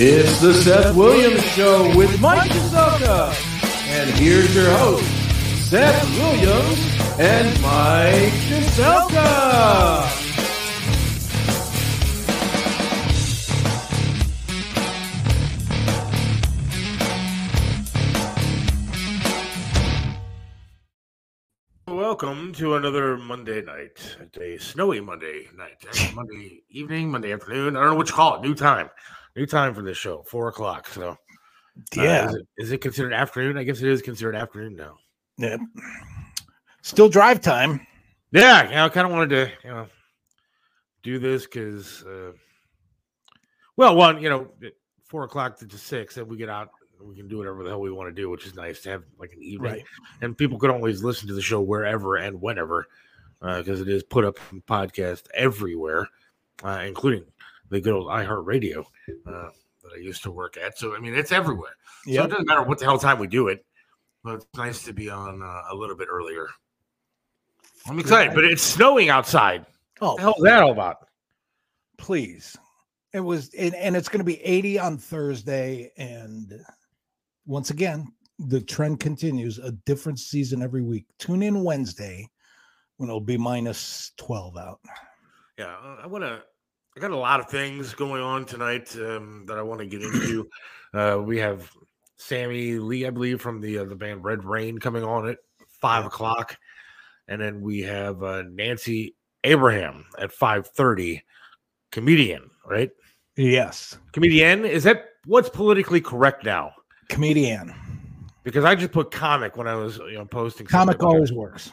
It's the Seth Williams Show with Mike Cheselka. And here's your host, Seth Williams and Mike Cheselka. Welcome to another Monday night. It's a snowy Monday night. Eh, Monday evening, Monday afternoon. I don't know what you call it. New time. New time for this show. Four o'clock. So, uh, Yeah. is, it, is it considered afternoon? I guess it is considered afternoon now. Yep. Still drive time. Yeah. You know, I kind of wanted to, you know, do this because, uh, well, one, you know, four o'clock to six, and we get out. We can do whatever the hell we want to do, which is nice to have like an evening. Right. and people could always listen to the show wherever and whenever because it is put up in podcast everywhere, uh, including the good old iHeartRadio uh, that I used to work at. So I mean, it's everywhere. So it doesn't matter what the hell time we do it, but it's nice to be on uh, a little bit earlier. I'm excited, but it's snowing outside. The Oh, hell is that all about? please. It was, and, and it's going to be 80 on Thursday. And once again, the trend continues a different season every week. Tune in Wednesday when it'll be minus 12 out. Yeah, uh, I want to. I got a lot of things going on tonight um, that I want to get into. uh, we have Sammy Lee, I believe, from the uh, the band Red Reign coming on at five o'clock, and then we have uh, Nancy Abraham at five thirty. Comedian, right? Yes. Comedian is that what's politically correct now? Comedian. Because I just put comic when I was you know posting. Comic always works.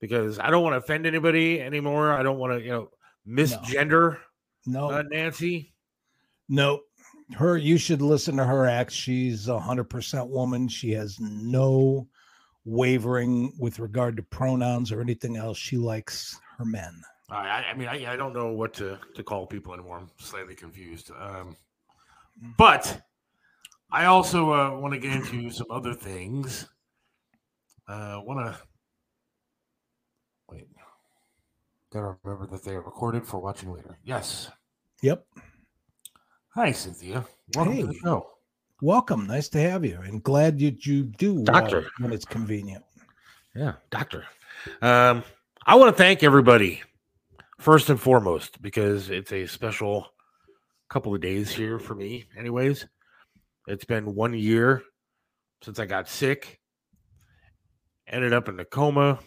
because I don't want to offend anybody anymore. I don't want to you know misgender No, uh, Nancy. no. Her, you should listen to her act. She's a hundred percent woman. She has no wavering with regard to pronouns or anything else. She likes her men. I, I- I mean, I, I don't know what to, to call people anymore. I'm slightly confused. Um, but I also uh, want to get into some other things. Uh, want to wait. Gotta remember that they are recorded for watching later. Yes. Yep. Hi, Cynthia. Welcome to the show. Welcome. Nice to have you. And glad that you do Doctor. when it's convenient. Yeah, doctor. Um, I want to thank everybody first and foremost because it's a special couple of days here for me. Anyways, it's been one year since I got sick. Ended up in a coma.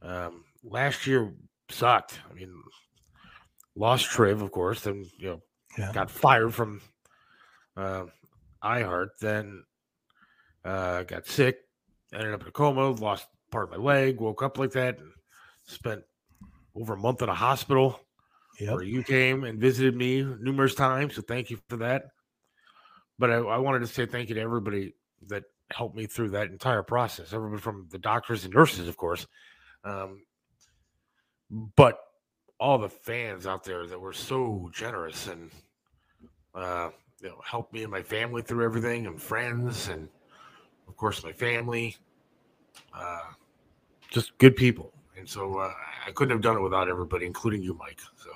Um, last year sucked. I mean, lost Triv, of course, and you know Yeah. got fired from uh, iHeart. Then uh, got sick, ended up in a coma, lost part of my leg, woke up like that, and spent over a month in a hospital Yep. where you came and visited me numerous times. So thank you for that. But I, I wanted to say thank you to everybody that helped me through that entire process. Everybody from the doctors and nurses, of course, um, but all the fans out there that were so generous and uh, you know helped me and my family through everything, and friends, and of course my family. Uh, just good people, and so uh, I couldn't have done it without everybody, including you, Mike. So.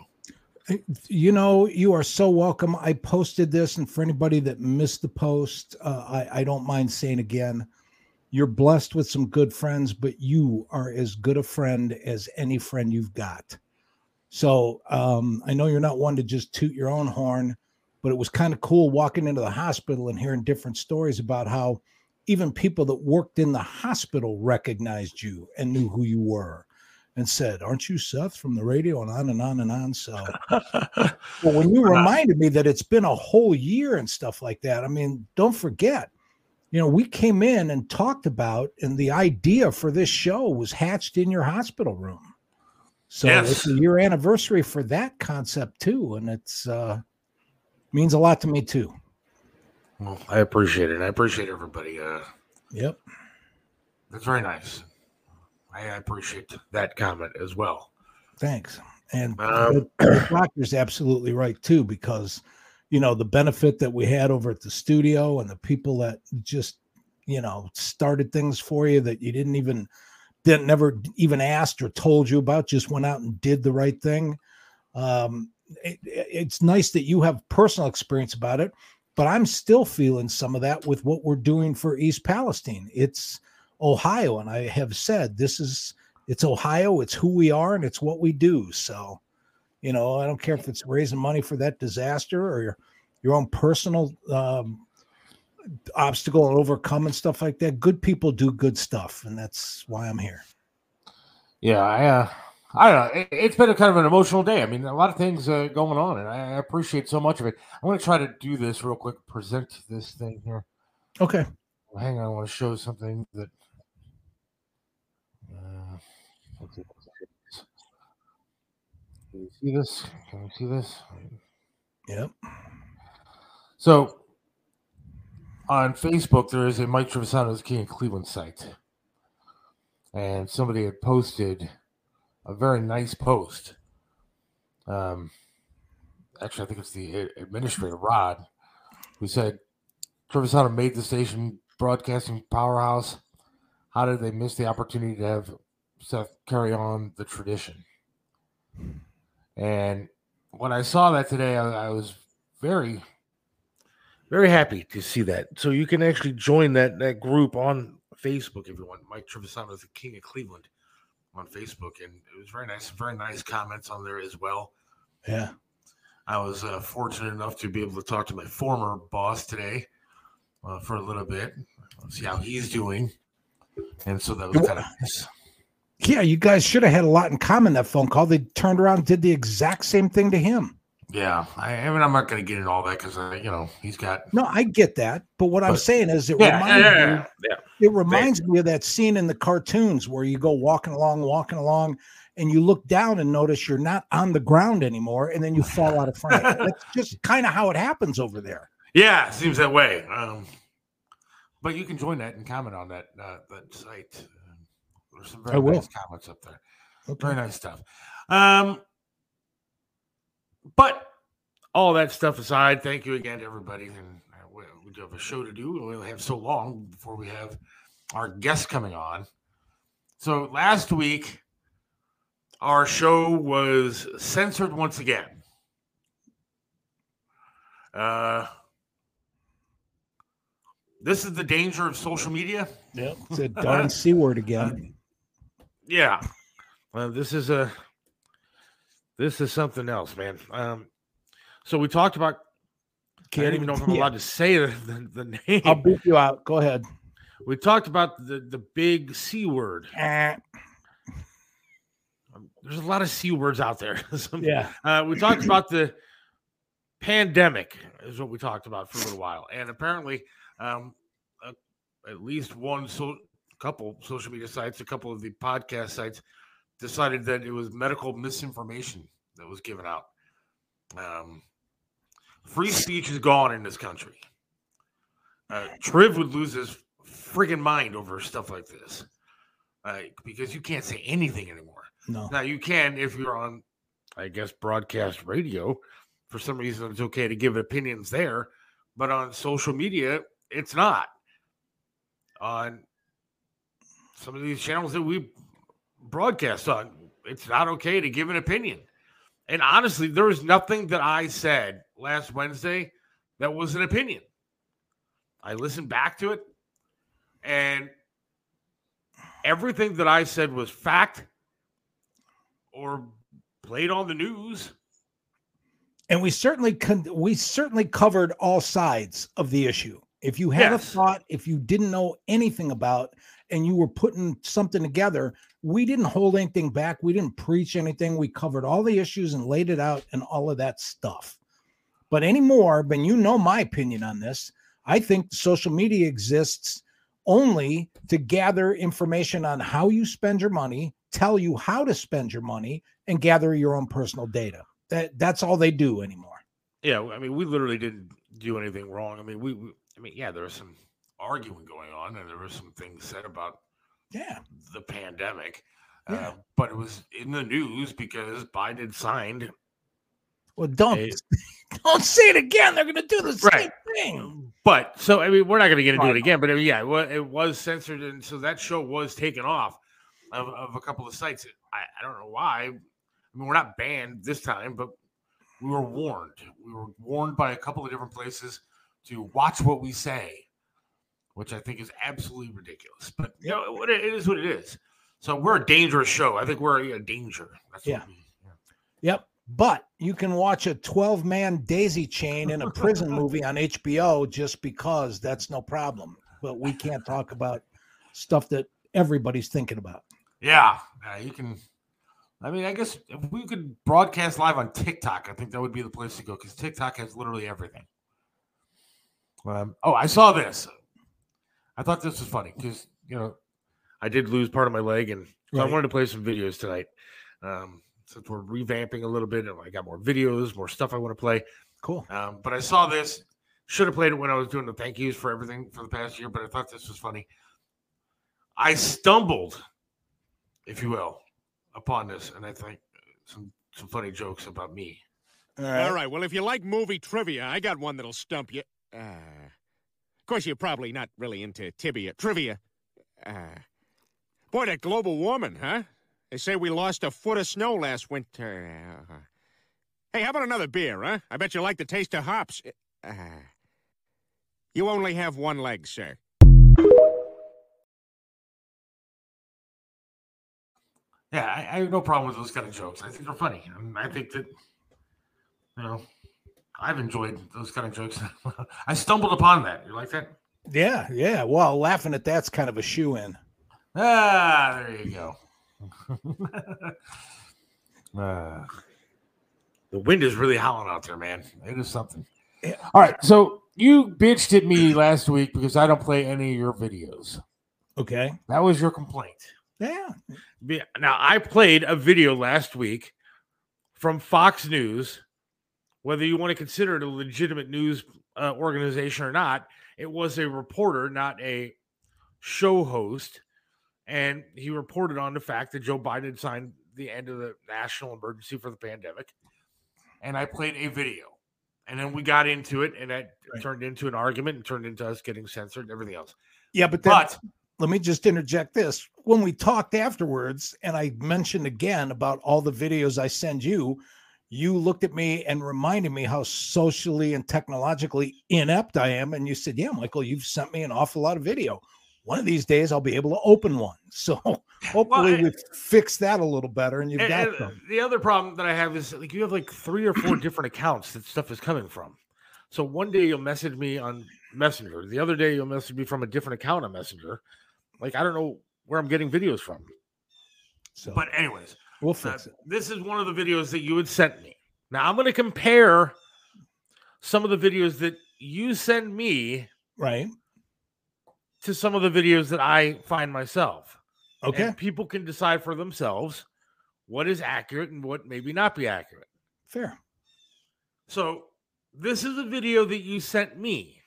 You know, you are so welcome. I posted this, and for anybody that missed the post, uh, I, I don't mind saying again, you're blessed with some good friends, but you are as good a friend as any friend you've got. So um, I know you're not one to just toot your own horn, but it was kind of cool walking into the hospital and hearing different stories about how even people that worked in the hospital recognized you and knew who you were and said, Aren't you Seth from the radio? And on and on and on. So, well, when you reminded me that it's been a whole year and stuff like that, I mean, don't forget, you know, we came in and talked about, and the idea for this show was hatched in your hospital room. So Yes. it's year anniversary for that concept too, and it's uh means a lot to me too. Well, I appreciate it. I appreciate everybody. Uh, Yep. that's very nice. I appreciate that comment as well. Thanks. And Um, the, the doctor's absolutely right too, because you know the benefit that we had over at the studio and the people that just you know started things for you that you didn't even didn't never even asked or told you about, just went out and did the right thing. Um, it, it's nice that you have personal experience about it, but I'm still feeling some of that with what we're doing for East Palestine. It's Ohio, and I have said this is it's Ohio, it's who we are, and it's what we do. So, you know, I don't care if it's raising money for that disaster or your your own personal um, obstacle and overcome and stuff like that. Good people do good stuff, and that's why I'm here. Yeah, I uh, I don't know. It, has been a kind of an emotional day. I mean, a lot of things uh, going on, and I appreciate so much of it. I want to try to do this real quick. Present this thing here. Okay. Well, hang on. I want to show something that. Uh, Can you see this? Can you see this? Yep. So on Facebook, there is a Mike Trivisonno's King of Cleveland site. And somebody had posted a very nice post. Um, actually, I think it's the administrator, Rod, who said Trevisano made the station broadcasting powerhouse. How did they miss the opportunity to have Seth carry on the tradition? And when I saw that today, I, I was very very happy to see that. So you can actually join that that group on Facebook if you want. Mike Trivisonno is the King of Cleveland on Facebook, and it was very nice. Very nice comments on there as well. Yeah, I was uh, fortunate enough to be able to talk to my former boss today uh, for a little bit, see how he's doing, and so that was kind of nice. Yeah, you guys should have had a lot in common that phone call. They turned around, did the exact same thing to him. Yeah, I, I mean, I'm not going to get into all that because you know he's got. No, I get that, but what but, I'm saying is, it yeah, reminds yeah, me. Yeah, it reminds me of that scene in the cartoons where you go walking along, walking along, and you look down and notice you're not on the ground anymore, and then you fall out of front. That's just kind of how it happens over there. Yeah, seems that way. Um, but you can join that and comment on that uh, that site. There's some very nice comments up there. Okay. Very nice stuff. Um, but all that stuff aside, thank you again to everybody. And uh, we, we do have a show to do. We only have so long before we have our guest coming on. So last week, our show was censored once again. Uh, this is the danger of social media. Yeah, it's a darn c word again. Yeah, uh, this is a this is something else, man. Um, so we talked about. Can't I don't even know if I'm yeah. allowed to say the, the, the, name. I'll beat you out. Go ahead. We talked about the the big c word. Eh. Um, there's a lot of c words out there. Some, yeah. Uh, we talked about the pandemic is what we talked about for a little while, and apparently, um, uh, at least one so couple social media sites, a couple of the podcast sites decided that it was medical misinformation that was given out. Um, free speech is gone in this country. Uh, Triv would lose his friggin' mind over stuff like this uh, because you can't say anything anymore. No. Now you can if you're on, I guess, broadcast radio. For some reason, it's okay to give opinions there, but on social media, it's not. On some of these channels that we broadcast on. It's not okay to give an opinion. And honestly, there was nothing that I said last Wednesday that was an opinion. I listened back to it, and everything that I said was fact or played on the news. And we certainly con- we certainly covered all sides of the issue. If you had yes. a thought, if you didn't know anything about, and you were putting something together, we didn't hold anything back. We didn't preach anything. We covered all the issues and laid it out and all of that stuff. But anymore, Ben, you know my opinion on this. I think social media exists only to gather information on how you spend your money, tell you how to spend your money, and gather your own personal data. That that's all they do anymore. Yeah, I mean, we literally didn't do anything wrong. I mean, we, we I mean, yeah, there was some arguing going on, and there were some things said about yeah the pandemic. Yeah. Uh, but it was in the news because Biden signed. Well, don't a, don't say it again. They're going to do the right. same thing. But so I mean, we're not going to get into it again. But yeah, it, it was censored, and so that show was taken off of, of a couple of sites. I, I don't know why. I mean, we're not banned this time, but we were warned. We were warned by a couple of different places to watch what we say, which I think is absolutely ridiculous. But you know, what it is what it is. So we're a dangerous show. I think we're a danger. That's Yeah. What we, yeah. Yep. But you can watch a 12 man daisy chain in a prison movie on HBO just because that's no problem. But we can't talk about stuff that everybody's thinking about. Yeah, uh, you can. I mean, I guess if we could broadcast live on TikTok, I think that would be the place to go because TikTok has literally everything. Um, oh, I saw this. I thought this was funny because you know I did lose part of my leg, and so I wanted to play some videos tonight. Um, since we're revamping a little bit, and I got more videos, more stuff I want to play. Cool. Um, but I saw this. Should have played it when I was doing the thank yous for everything for the past year, but I thought this was funny. I stumbled, if you will, upon this, and I think some some funny jokes about me. All All right. right. Well, if you like movie trivia, I got one that'll stump you. Uh, of course, you're probably not really into tibia trivia. Uh, boy, that global warming, huh? They say we lost a foot of snow last winter. Uh, hey, how about another beer, huh? I bet you like the taste of hops. Uh, you only have one leg, sir. Yeah, I, I have no problem with those kind of jokes. I think they're funny. I, I think that you know I've enjoyed those kind of jokes. I stumbled upon that. You like that? Yeah. Yeah. Well, laughing at that's kind of a shoe in. Ah, there you go. Ah. the wind is really howling out there, man. It is something. Yeah. All right, so you bitched at me last week because I don't play any of your videos. Okay. That was your complaint. Yeah, Now, I played a video last week from Fox News. Whether you want to consider it a legitimate news uh, organization or not, it was a reporter, not a show host. And he reported on the fact that Joe Biden signed the end of the national emergency for the pandemic. And I played a video. And then we got into it, and that Right. turned into an argument and turned into us getting censored and everything else. Yeah. But then But let me just interject this. When we talked afterwards, and I mentioned again about all the videos I send you, you looked at me and reminded me how socially and technologically inept I am. And you said, Yeah, Michael, you've sent me an awful lot of video. One of these days I'll be able to open one. So hopefully I- we fix that a little better and you've And- got and them. the other problem that I have is like you have like three or four different accounts that stuff is coming from. So one day you'll message me on Messenger. The other day you'll message me from a different account on Messenger. Like I don't know where I'm getting videos from. So But anyways, we'll uh, fix it. this is one of the videos that you had sent me. Now I'm going to compare some of the videos that you send me Right. to some of the videos that I find myself. Okay. And people can decide for themselves what is accurate and what maybe not be accurate. Fair. So this is a video that you sent me.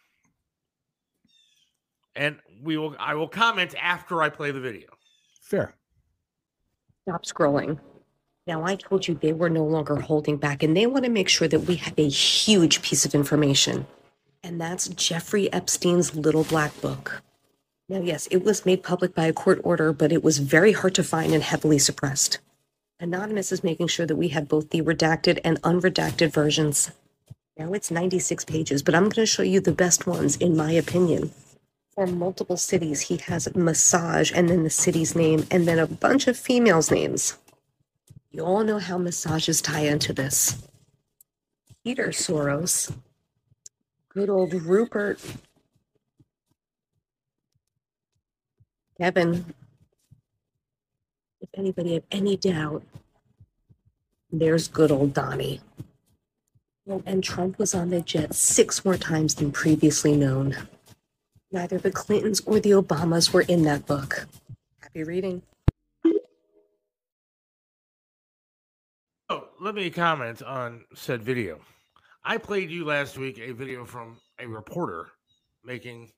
And we will I will comment after I play the video. Fair. Stop scrolling. Now, I told you they were no longer holding back, and they want to make sure that we have a huge piece of information. And that's Jeffrey Epstein's Little Black Book. Now, yes, it was made public by a court order, but it was very hard to find and heavily suppressed. Anonymous is making sure that we have both the redacted and unredacted versions. Now it's 96 pages, but I'm going to show you the best ones, in my opinion. For multiple cities, he has massage and then the city's name and then a bunch of females' names. You all know how massages tie into this. Peter Soros, good old Rupert, Kevin. If anybody had any doubt, there's good old Donnie. Oh, and Trump was on the jet six more times than previously known. Neither the Clintons or the Obamas were in that book. Happy reading. Oh, let me comment on said video. I played you last week a video from a reporter making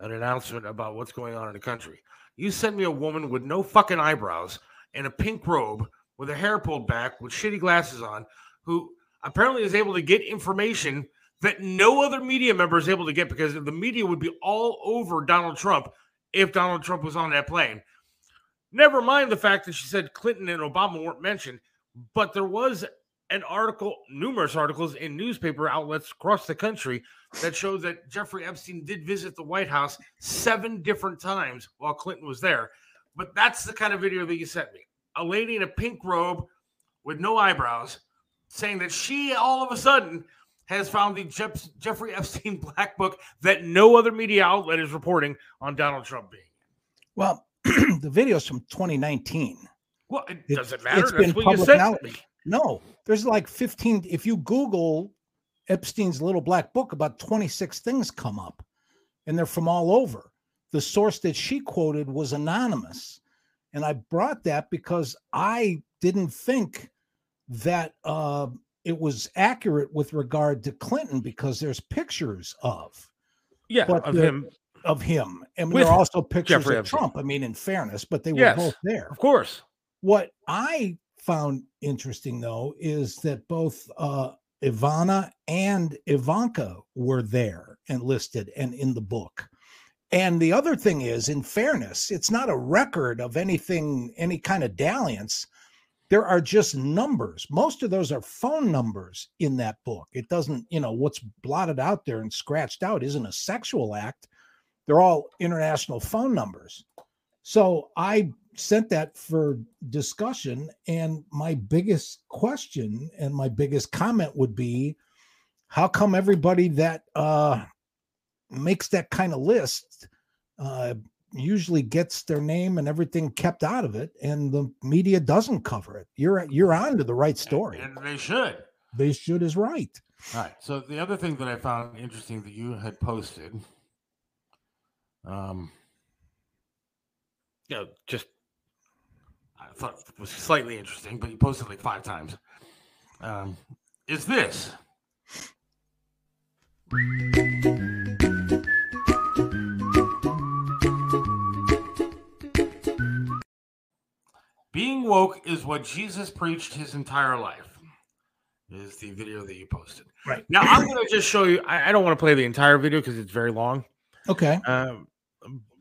an announcement about what's going on in the country. You send me a woman with no fucking eyebrows and a pink robe with her hair pulled back with shitty glasses on who apparently is able to get information that no other media member is able to get because the media would be all over Donald Trump if Donald Trump was on that plane. Never mind the fact that she said Clinton and Obama weren't mentioned, but there was an article, numerous articles in newspaper outlets across the country that show that Jeffrey Epstein did visit the White House seven different times while Clinton was there. But that's the kind of video that you sent me. A lady in a pink robe with no eyebrows saying that she all of a sudden has found the Jeff- Jeffrey Epstein black book that no other media outlet is reporting on Donald Trump being. Well, the video's from 2019. Well, it, It- doesn't matter. it's That's been public said to knowledge. me. No, there's like 15. If you Google Epstein's little black book, about 26 things come up, and they're from all over. The source that she quoted was anonymous. And I brought that because I didn't think that uh, it was accurate with regard to Clinton because there's pictures of Yeah, of him, of him. And there are also pictures Jeffrey of Epstein. Trump. I mean, in fairness, but they were Yes. both there. of course. What I found interesting, though, is that both uh, Ivana and Ivanka were there and listed and in the book. And the other thing is, in fairness, it's not a record of anything, any kind of dalliance. There are just numbers. Most of those are phone numbers in that book. It doesn't, you know, what's blotted out there and scratched out isn't a sexual act. They're all international phone numbers. So I sent that for discussion. And my biggest question and my biggest comment would be how come everybody that uh, makes that kind of list uh, usually gets their name and everything kept out of it and the media doesn't cover it? You're you're on to the right story. And they should. They should is right. All right. So the other thing that I found interesting that you had posted, um, you know, just I thought it was slightly interesting, but you posted like five times. Um, is this? Being woke is what Jesus preached his entire life. Is the video that you posted. Right. Now I'm going to just show you. I, I don't want to play the entire video because it's very long. Okay. Um,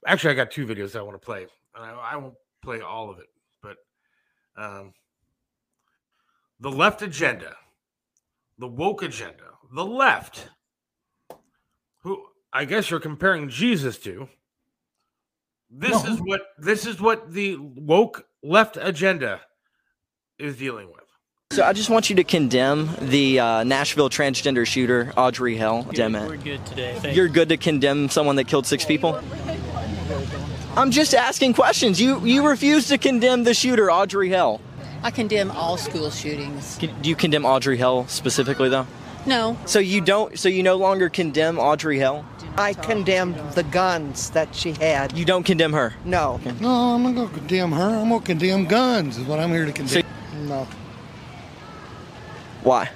actually, I got two videos I want to play, and I, I won't play all of it. But um, the left agenda, the woke agenda, the left, who I guess you're comparing Jesus to. This No. is what this is what the woke left agenda is dealing with. So I just want you to condemn the uh, Nashville transgender shooter, Audrey Hale. Condemn We're good today. Thank You're good to condemn someone that killed six people? I'm just asking questions. You you refuse to condemn the shooter, Audrey Hale. I condemn all school shootings. Can- Do you condemn Audrey Hale specifically, though? No, So you don't. So you no longer condemn Audrey Hale. I condemned the guns that she had. You don't condemn her. No. No, I'm not going to condemn her. I'm going to condemn guns, is what I'm here to condemn. no. Why?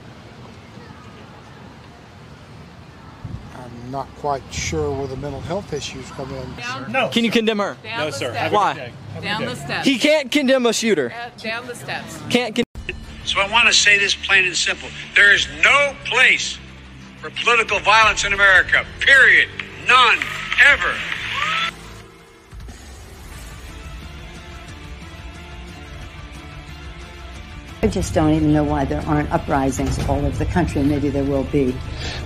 I'm not quite sure where the mental health issues come in. No. Can you condemn her? Down sir. steps. Why? Down the steps. He can't condemn a shooter. Uh, Down the steps. Can't. Con- So I want to say this plain and simple. There is no place for political violence in America. Period. None. Ever. I just don't even know why there aren't uprisings all over the country. Maybe there will be.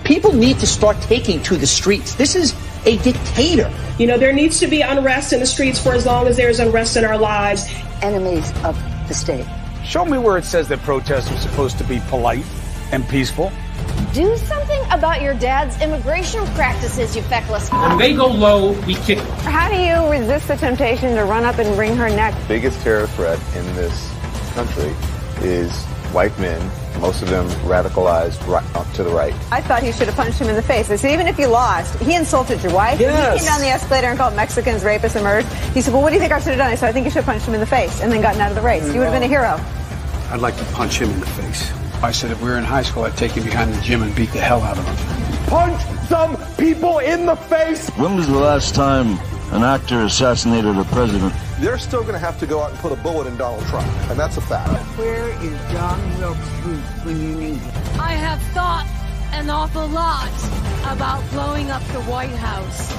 People need to start taking to the streets. This is a dictator. You know, there needs to be unrest in the streets for as long as there's unrest in our lives. Enemies of the state. Show me where it says that protests are supposed to be polite and peaceful. Do something about your dad's immigration practices, you feckless. When they go low, we kick. How do you resist the temptation to run up and wring her neck? biggest terror threat in this country is white men, most of them radicalized right up to the right. I thought he should have punched him in the face. I said, even if you lost, he insulted your wife. Yes. He came down the escalator and called Mexicans rapists and murderers. He said, well, what do you think I should have done? I said, I think you should have punched him in the face and then gotten out of the race. You would have been a hero. I'd like to punch him in the face. I said if we were in high school, I'd take him behind the gym and beat the hell out of him. Punch some people in the face. When was the last time an actor assassinated a president? They're still going to have to go out and put a bullet in Donald Trump, and that's a fact. Where is John Wilkes Booth when you need him? I have thought an awful lot about blowing up the White House.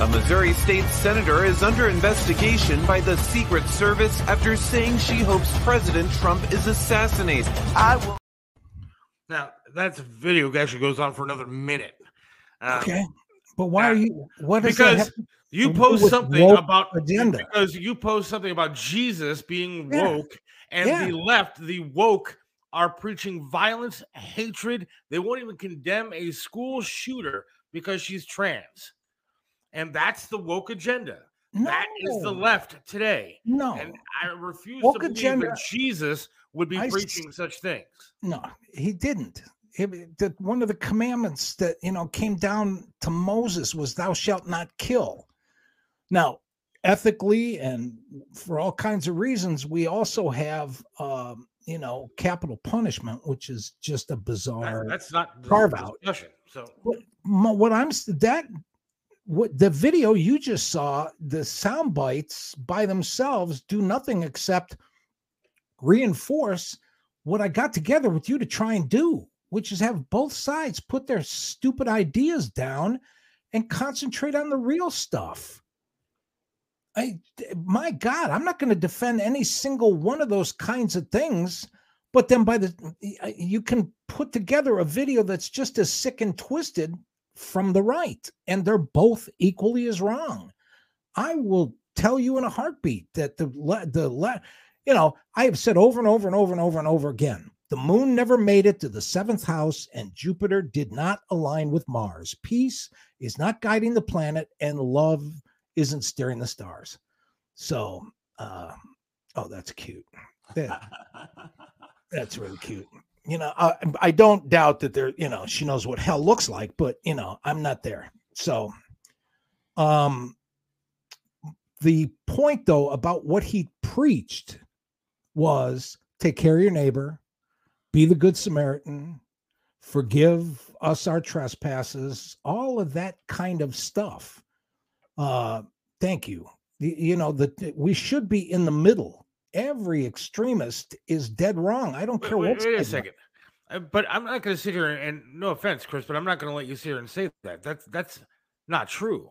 A Missouri state senator is under investigation by the Secret Service after saying she hopes President Trump is assassinated. I will. Now that video actually goes on for another minute. Um, Okay. But why are you what because you post something about agenda? because you post something about Jesus being Yeah. woke and Yeah. the left, the woke are preaching violence, hatred. They won't even condemn a school shooter because she's trans. And that's the woke agenda. That is the left today. No. And I refuse Woke to believe agenda- that Jesus would be I s- preaching such things. No, he didn't. It- the, one of the commandments that you know came down to Moses was "Thou shalt not kill." Now, ethically and for all kinds of reasons, we also have um, you know capital punishment, which is just a bizarre. That- that's not carve out. So What, what I'm that what the video you just saw, the sound bites by themselves do nothing except reinforce what I got together with you to try and do, which is have both sides put their stupid ideas down and concentrate on the real stuff. I my God, I'm not going to defend any single one of those kinds of things, but then by the you can put together a video that's just as sick and twisted from the right, and they're both equally as wrong. I will tell you in a heartbeat that the the you know I have said over and over and over and over and over again. The moon never made it to the seventh house, and Jupiter did not align with Mars. Peace is not guiding the planet, and love isn't steering the stars. So, uh, oh, that's cute. That- that's really cute. You know, I, I don't doubt that there, you know, she knows what hell looks like, but you know, I'm not there. So, um, the point though about what he preached was take care of your neighbor, be the good Samaritan, forgive us our trespasses, all of that kind of stuff. Uh, thank you. You know that we should be in the middle. Every extremist is dead wrong. I don't care wait, what's wait a dead wrong. second. Uh, But I'm not going to sit here and no offense, Chris, but I'm not going to let you sit here and say that. That's that's not true.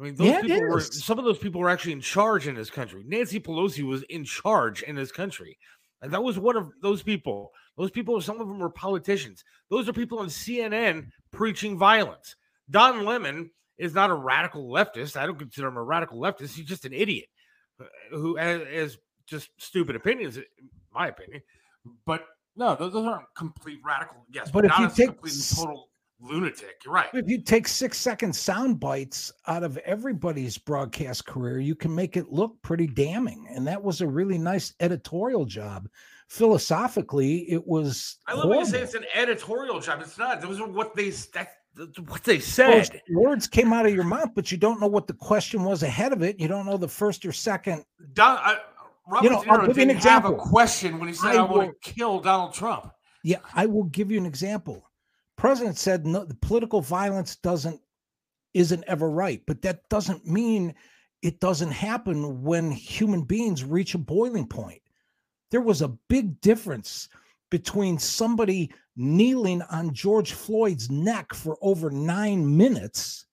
I mean, those Yeah, people were some of those people were actually in charge in this country. Nancy Pelosi was in charge in this country. And that was one of those people. Those people, some of them were politicians. Those are people on CNN preaching violence. Don Lemon is not a radical leftist. I don't consider him a radical leftist. He's just an idiot uh, who has, has just stupid opinions, in my opinion. But no, those, those aren't complete radical. Yes, But if you not a take complete and total lunatic. You're right. If you take six second sound bites out of everybody's broadcast career, you can make it look pretty damning. And that was a really nice editorial job. Philosophically, it was. I love when you say it's an editorial job. It's not. Those are what they that's what they Those said. words came out of your mouth, but you don't know what the question was ahead of it. You don't know the first or second. Don, I, Robert You know, I'll give you an didn't have a example. question when he said, I "I, want to kill Donald Trump." Yeah, I will give you an example. President said no, political violence doesn't isn't ever right, but that doesn't mean it doesn't happen when human beings reach a boiling point. There was a big difference between somebody kneeling on George Floyd's neck for over nine minutes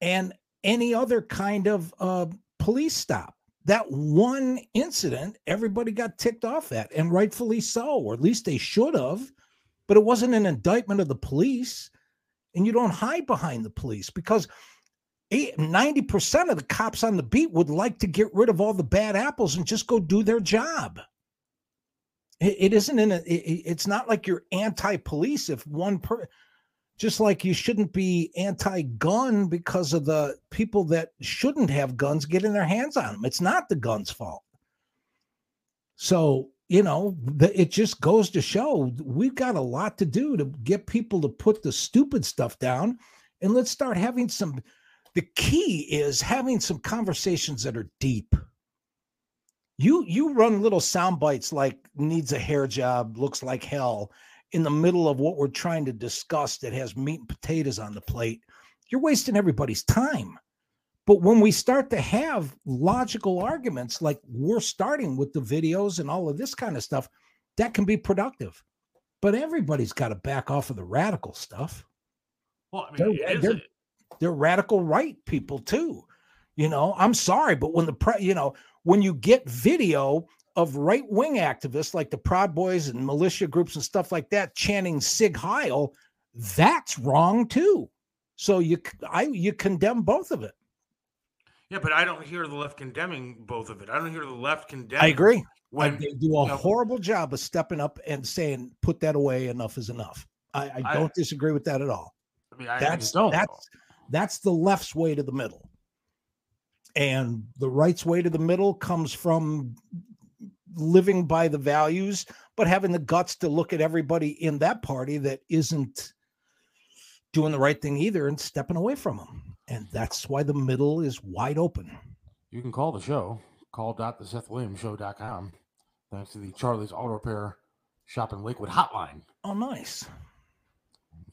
and any other kind of uh, police stop. That one incident, everybody got ticked off at, and rightfully so, or at least they should have. But it wasn't an indictment of the police, and you don't hide behind the police because eight- 90% of the cops on the beat would like to get rid of all the bad apples and just go do their job. It, it isn't in a, it- it- it's not like you're anti-police if one per just like you shouldn't be anti-gun because of the people that shouldn't have guns getting their hands on them. It's not the gun's fault. So, you know, the, it just goes to show we've got a lot to do to get people to put the stupid stuff down and let's start having some the key is having some conversations that are deep. You you run little sound bites like needs a hair job, looks like hell in the middle of what we're trying to discuss that has meat and potatoes on the plate. You're wasting everybody's time. But when we start to have logical arguments like we're starting with the videos and all of this kind of stuff, that can be productive. But everybody's got to back off of the radical stuff. Well, I mean, They're, they're, they're radical right people too. You know, I'm sorry, but when the pre, you know, when you get video of right wing activists like the Proud Boys and militia groups and stuff like that chanting Sieg Heil, that's wrong too. So you I you condemn both of it. Yeah, but I don't hear the left condemning both of it. I don't hear the left condemning. I agree. When they do a you know, horrible job of stepping up and saying, "Put that away. Enough is enough." I, I I- don't disagree with that at all. I mean, I, I that's don't. that's that's the left's way to the middle and the right's way to the middle comes from living by the values but having the guts to look at everybody in that party that isn't doing the right thing either and stepping away from them and that's why the middle is wide open You can call the show. Call.thesethwilliamsshow.com. Thanks to the Charlie's Auto Repair Shop in Lakewood hotline. oh nice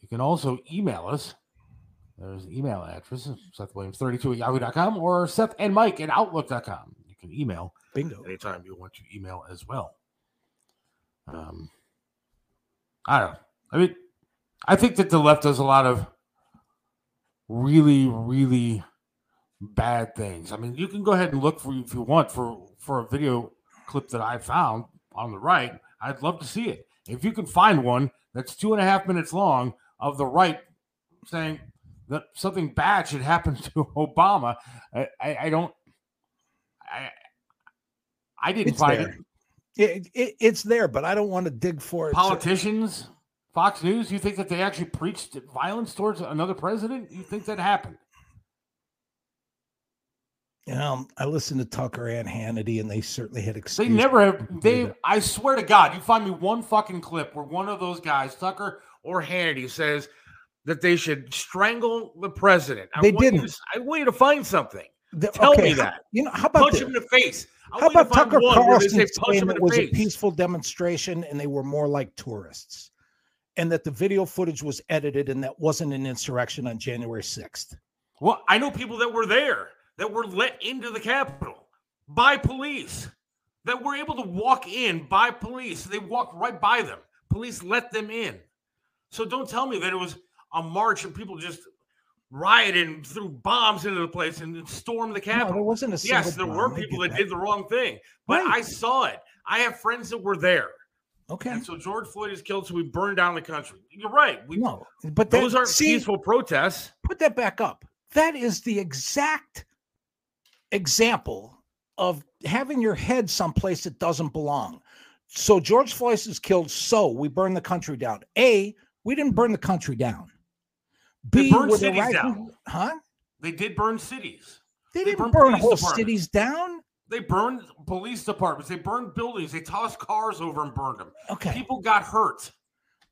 You can also email us. There's an email address, SethWilliams32 at yahoo.com or Seth and Mike at outlook.com. You can email bingo anytime you want to email as well. Um, I don't know. I mean, I think that the left does a lot of really, really bad things. I mean, you can go ahead and look for if you want for for a video clip that I found on the right. I'd love to see it. If you can find one that's two and a half minutes long of the right saying that something bad should happen to Obama, I, I, I don't. I I didn't It's find there. it. it, it, it's there but i don't want to dig for it Politicians, Fox News, you think that they actually preached violence towards another president? You think that happened? you know i listened to tucker and hannity and they certainly had They never have. They, I swear to God, you find me one fucking clip where one of those guys, Tucker or Hannity, says that they should strangle the president. I They didn't. to- I want you to find something. The- Tell okay, me that. you know how about punch this? him in the face? I How want you to about Tucker one where they Carlson saying it in the was a peaceful demonstration and they were more like tourists, and that the video footage was edited and that wasn't an insurrection on January sixth? Well, I know people that were there that were let into the Capitol by police, that were able to walk in by police. They walked right by them. Police let them in. So don't tell me that it was a march and people just rioted and threw bombs into the place and stormed the Capitol. there wasn't a Yes, there were people that that. did the wrong thing, but Right. I saw it. I have friends that were there. Okay. And so George Floyd is killed, so we burn down the country. You're right. We, No, but that- those aren't see- peaceful protests. Put that back up. That is the exact example of having your head someplace that doesn't belong. So George Floyd is killed. So we burn the country down. A, we didn't burn the country down. They B, burned were the cities right- down. Huh? They did burn cities. They didn't burned burn whole cities down. They burned police departments. They burned buildings. They tossed cars over and burned them. Okay. People got hurt.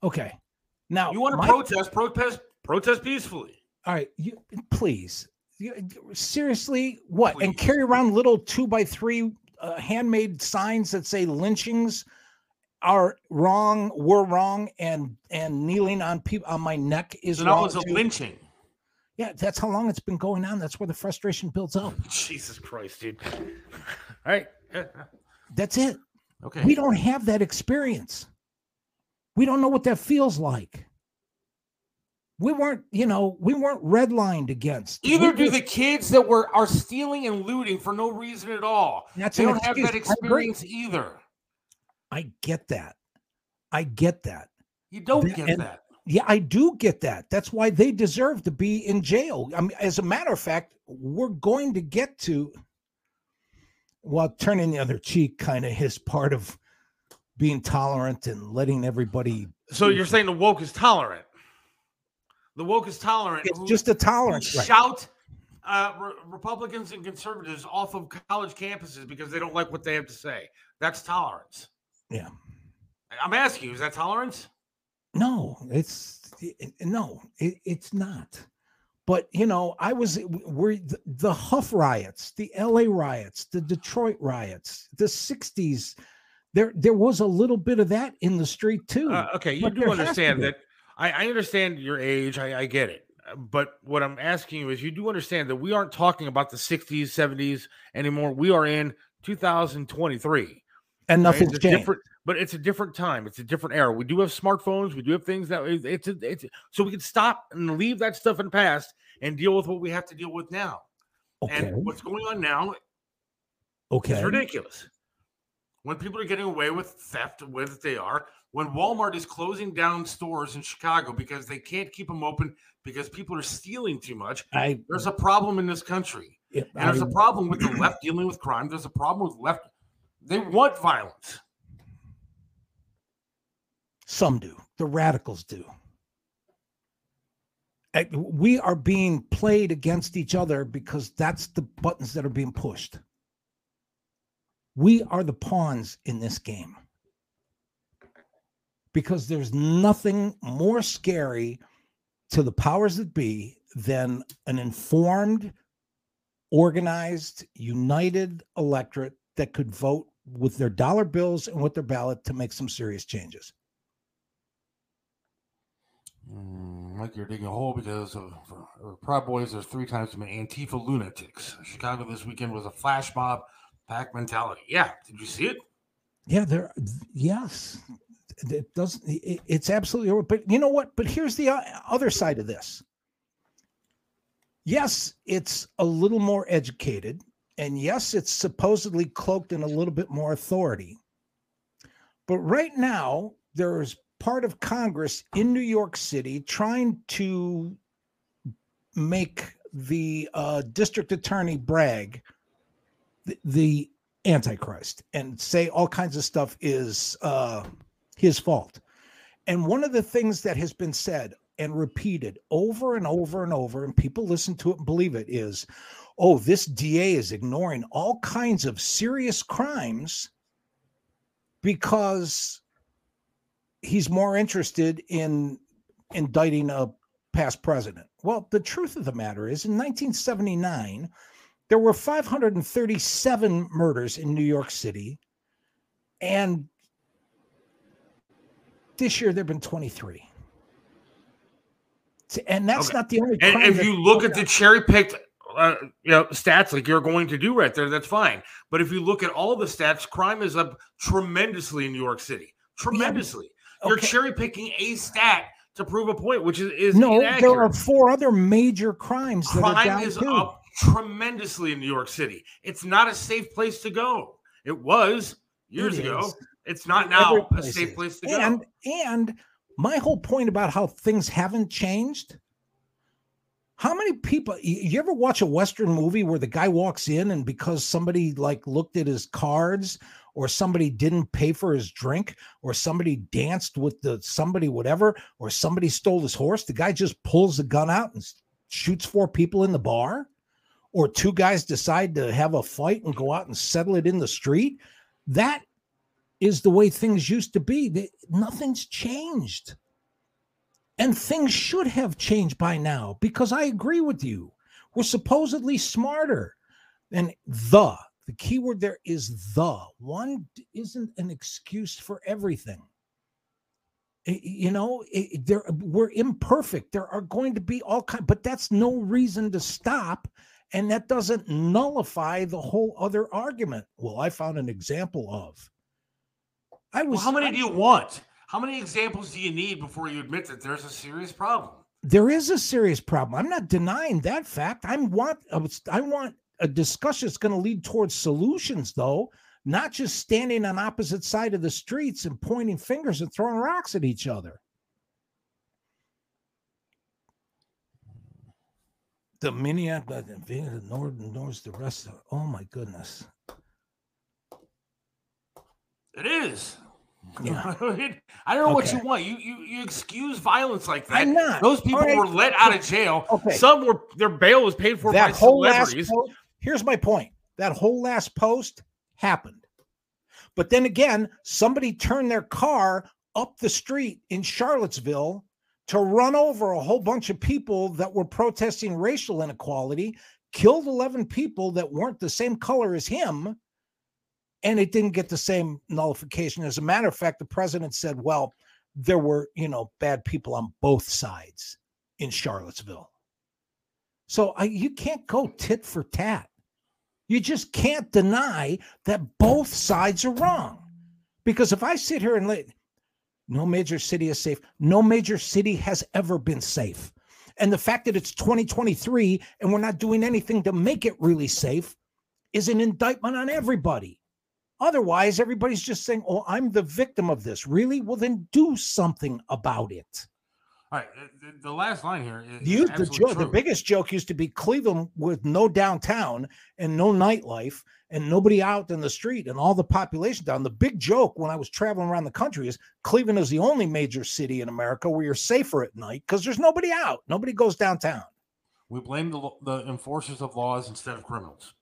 Okay. Now You want to my- protest? Protest. Protest peacefully. All right, you please. You- seriously, what? And carry around little two by three uh, handmade signs that say lynchings are wrong, we're wrong, and and kneeling on people on my neck is So that wrong. was a too. lynching. Yeah, that's how long it's been going on. That's where the frustration builds up. Jesus Christ, dude. All right. That's it. Okay. We don't have that experience. We don't know what that feels like. We weren't, you know, we weren't redlined against. Either We do were- the kids that were are stealing and looting for no reason at all. That's they an don't have that excuse. I experience either. I get that. I get that. You don't Th- get and- that. Yeah, I do get that. That's why they deserve to be in jail. I mean, as a matter of fact, we're going to get to well, turning the other cheek kind of his part of being tolerant and letting everybody So you're saying the woke is tolerant? The woke is tolerant. It's who- just a tolerance. Shout uh, re- Republicans and conservatives off of college campuses because they don't like what they have to say. That's tolerance. Yeah. I'm asking you, is that tolerance? No, it's it- no, it, it's not. But you know, I was we're the, the Hough riots, the LA riots, the Detroit riots, the '60s. There, there was a little bit of that in the street too. Uh, okay, you do there has to understand that. I, I understand your age. I, I get it. Uh, But what I'm asking you is, you do understand that we aren't talking about the 60s, 70s anymore. We are in 2023. And nothing's a changed. different- but it's a different time. It's a different era. We do have smartphones. We do have things that it's a, it's so we can stop and leave that stuff in the past and deal with what we have to deal with now. Okay. And what's going on now Okay. is ridiculous. when people are getting away with theft the way that they are, when Walmart is closing down stores in Chicago because they can't keep them open because people are stealing too much, I, there's a problem in this country. If And there's a problem with the left dealing with crime. There's a problem with left. They want violence. Some do. The radicals do. Uh, We are being played against each other because that's the buttons that are being pushed. We are the pawns in this game. Because there's nothing more scary to the powers that be than an informed, organized, united electorate that could vote with their dollar bills and with their ballot to make some serious changes. Mm, like you're digging a hole because of for, for Proud Boys. There's three times as many Antifa lunatics. Chicago this weekend was a flash mob, pack mentality. Yeah, did you see it? Yeah, there. Yes, it doesn't. it- it's absolutely. But you know what? But here's the other side of this. Yes, it's a little more educated, and yes, it's supposedly cloaked in a little bit more authority. But right now, there's part of Congress in New York City trying to make the uh, district attorney Bragg the, the antichrist and say all kinds of stuff is uh his fault. And one of the things that has been said and repeated over and over and over and people listen to it and believe it is oh this da is ignoring all kinds of serious crimes because he's more interested in indicting a past president well the truth of the matter is in 1979 there were 537 murders in New York City, and this year there have been 23. And that's Okay. not the only. And crime if you look at the cherry picked, uh, you know, stats like you're going to do right there, that's fine. But if you look at all the stats, crime is up tremendously in New York City. Tremendously. You're okay. cherry picking a stat to prove a point, which is, is no, inaccurate. there are four other major crimes that are crime is too. up tremendously in New York City. It's not a safe place to go. It was years It ago. It's not now a safe is. place to and, go. And my whole point about how things haven't changed. How many people you ever watch a Western movie where the guy walks in and because somebody like looked at his cards or somebody didn't pay for his drink or somebody danced with the somebody whatever or somebody stole his horse, the guy just pulls the gun out and shoots four people in the bar? Or two guys decide to have a fight and go out and settle it in the street? That is the way things used to be. They, nothing's changed. And things should have changed by now because I agree with you. We're supposedly smarter. And the, the key word there is the. One isn't an excuse for everything. I- You know, it, there we're imperfect. There are going to be all kinds, but that's no reason to stop. And that doesn't nullify the whole other argument. Well, I found an example of. I was Well, how many I- do you want? How many examples do you need before you admit that there's a serious problem? there is a serious problem. I'm not denying that fact. I want I want a discussion that's going to lead towards solutions, though, not just standing on opposite side of the streets and pointing fingers and throwing rocks at each other. The Minneapolis, uh, the North, North, the rest of. Oh my goodness! It is. Yeah. I don't know what you want. You, you you excuse violence like that. I'm not. Those people right. were let out of jail. Okay. Some were their bail was paid for that by whole last celebrities. post, here's my point. That whole last post happened. But then again somebody turned their car up the street in charlottesville to run over a whole bunch of people that were protesting racial inequality killed 11 people that weren't the same color as him and it didn't get the same nullification. As a matter of fact the president said well there were you know bad people on both sides in charlottesville. So I, you can't go tit for tat. You just can't deny that both sides are wrong. Because if I sit here and let no major city is safe, no major city has ever been safe. And the fact that it's 2023 and we're not doing anything to make it really safe is an indictment on everybody. Otherwise, everybody's just saying, "Oh, I'm the victim of this." Really? Well, then do something about it. Right, the, last line here. Is the the biggest joke used to be Cleveland with no downtown and no nightlife and nobody out in the street and all the population down. The big joke when I was traveling around the country is Cleveland is the only major city in America where you're safer at night because there's nobody out. Nobody goes downtown. We blame the, the enforcers of laws instead of criminals.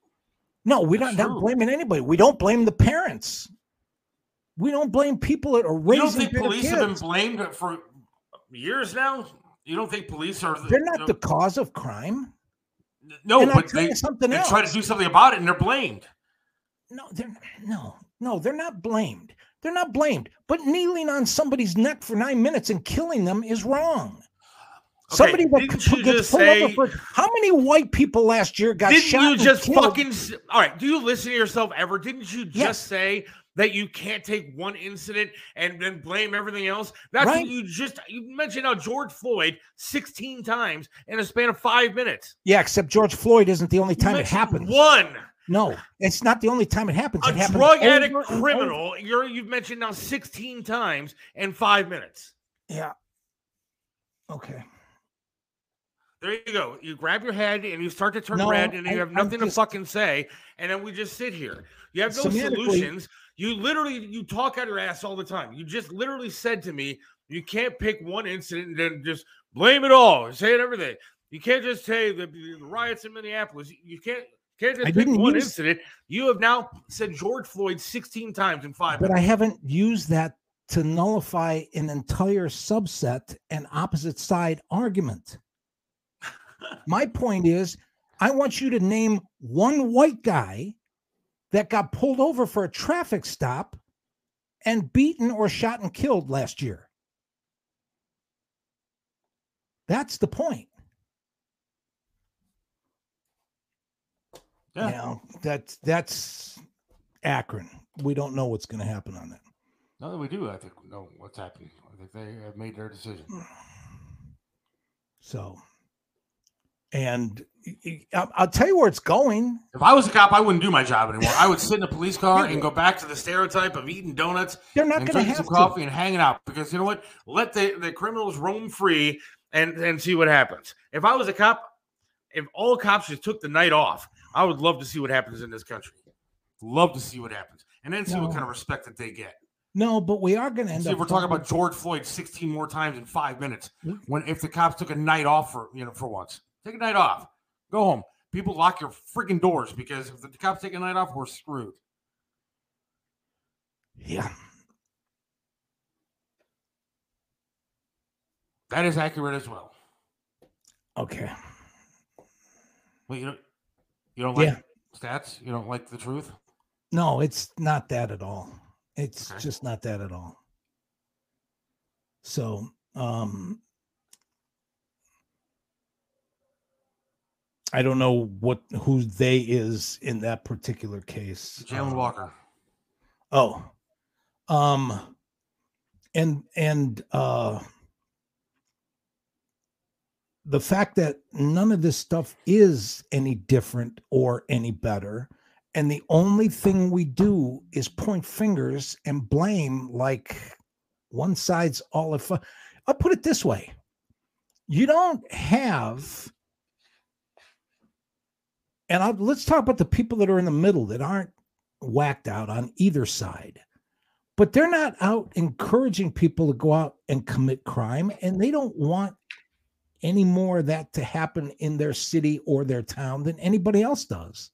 No, we're not, not blaming anybody. We don't blame the parents. We don't blame people that are raising. You don't think police have been blamed for years now? You don't think police are? They're not the cause of crime. no, and but they, they try to do something about it, and they're blamed. No, they're no, no, they're not blamed. They're not blamed. But kneeling on somebody's neck for nine minutes and killing them is wrong. Okay, Somebody that didn't gets just pulled say- over for how many white people last year got Didn't shot? you just fucking? All right, do you listen to yourself ever? Didn't you just Yes. say that you can't take one incident and then blame everything else? That's Right. what you just you mentioned how George Floyd 16 times in a span of five minutes. Yeah, except George Floyd isn't the only time it happens. One. No, it's not the only time it happens. A it happens drug addict criminal, you're you've mentioned now 16 times in five minutes. Yeah. Okay. There you go. You grab your head and you start to turn No, red, and you have nothing just- to fucking say, and then we just sit here. You have no solutions. You literally you talk out your ass all the time. You just literally said to me, you can't pick one incident and then just blame it all. and Say it everything. You can't just say the, the riots in Minneapolis. You can't can't just I pick one use- incident. You have now said George Floyd 16 times in five But I haven't used that to nullify an entire subset and opposite side argument. My point is, I want you to name one white guy that got pulled over for a traffic stop and beaten or shot and killed last year. That's the point. Yeah. You know, that's that's Akron. We don't know what's going to happen on that. No, that we do, I think know what's happening. I think they have made their decision. So, and I'll, tell you where it's going. If I was a cop, I wouldn't do my job anymore. I would sit in a police car and go back to the stereotype of eating donuts They're not drinking some have to. coffee and hanging out. Because you know what? Let the, the criminals roam free and, and see what happens. If I was a cop, if all cops just took the night off, I would love to see what happens in this country. Love to see what happens. And then see what kind of respect that they get. No, but we are going to end See up. if we're talking about George Floyd 16 more times in five minutes. When if the cops took a night off for you know for once. Take a night off. Go home. People lock your freaking doors because if the cops take a night off, we're screwed. Yeah. That is accurate as well. Okay. Well, you don't you don't like Yeah. stats? You don't like the truth? No, it's not that at all. It's Okay. just not that at all. So, um, I don't know what who they is in that particular case. Jayland Um, Walker. Oh, um, and and uh, the fact that none of this stuff is any different or any better, and the only thing we do is point fingers and blame like one side's all of. I'll put it this way: you don't have and I'll, let's talk about the people that are in the middle that aren't whacked out on either side. But they're not out encouraging people to go out and commit crime and they don't want any more of that to happen in their city or their town than anybody else does.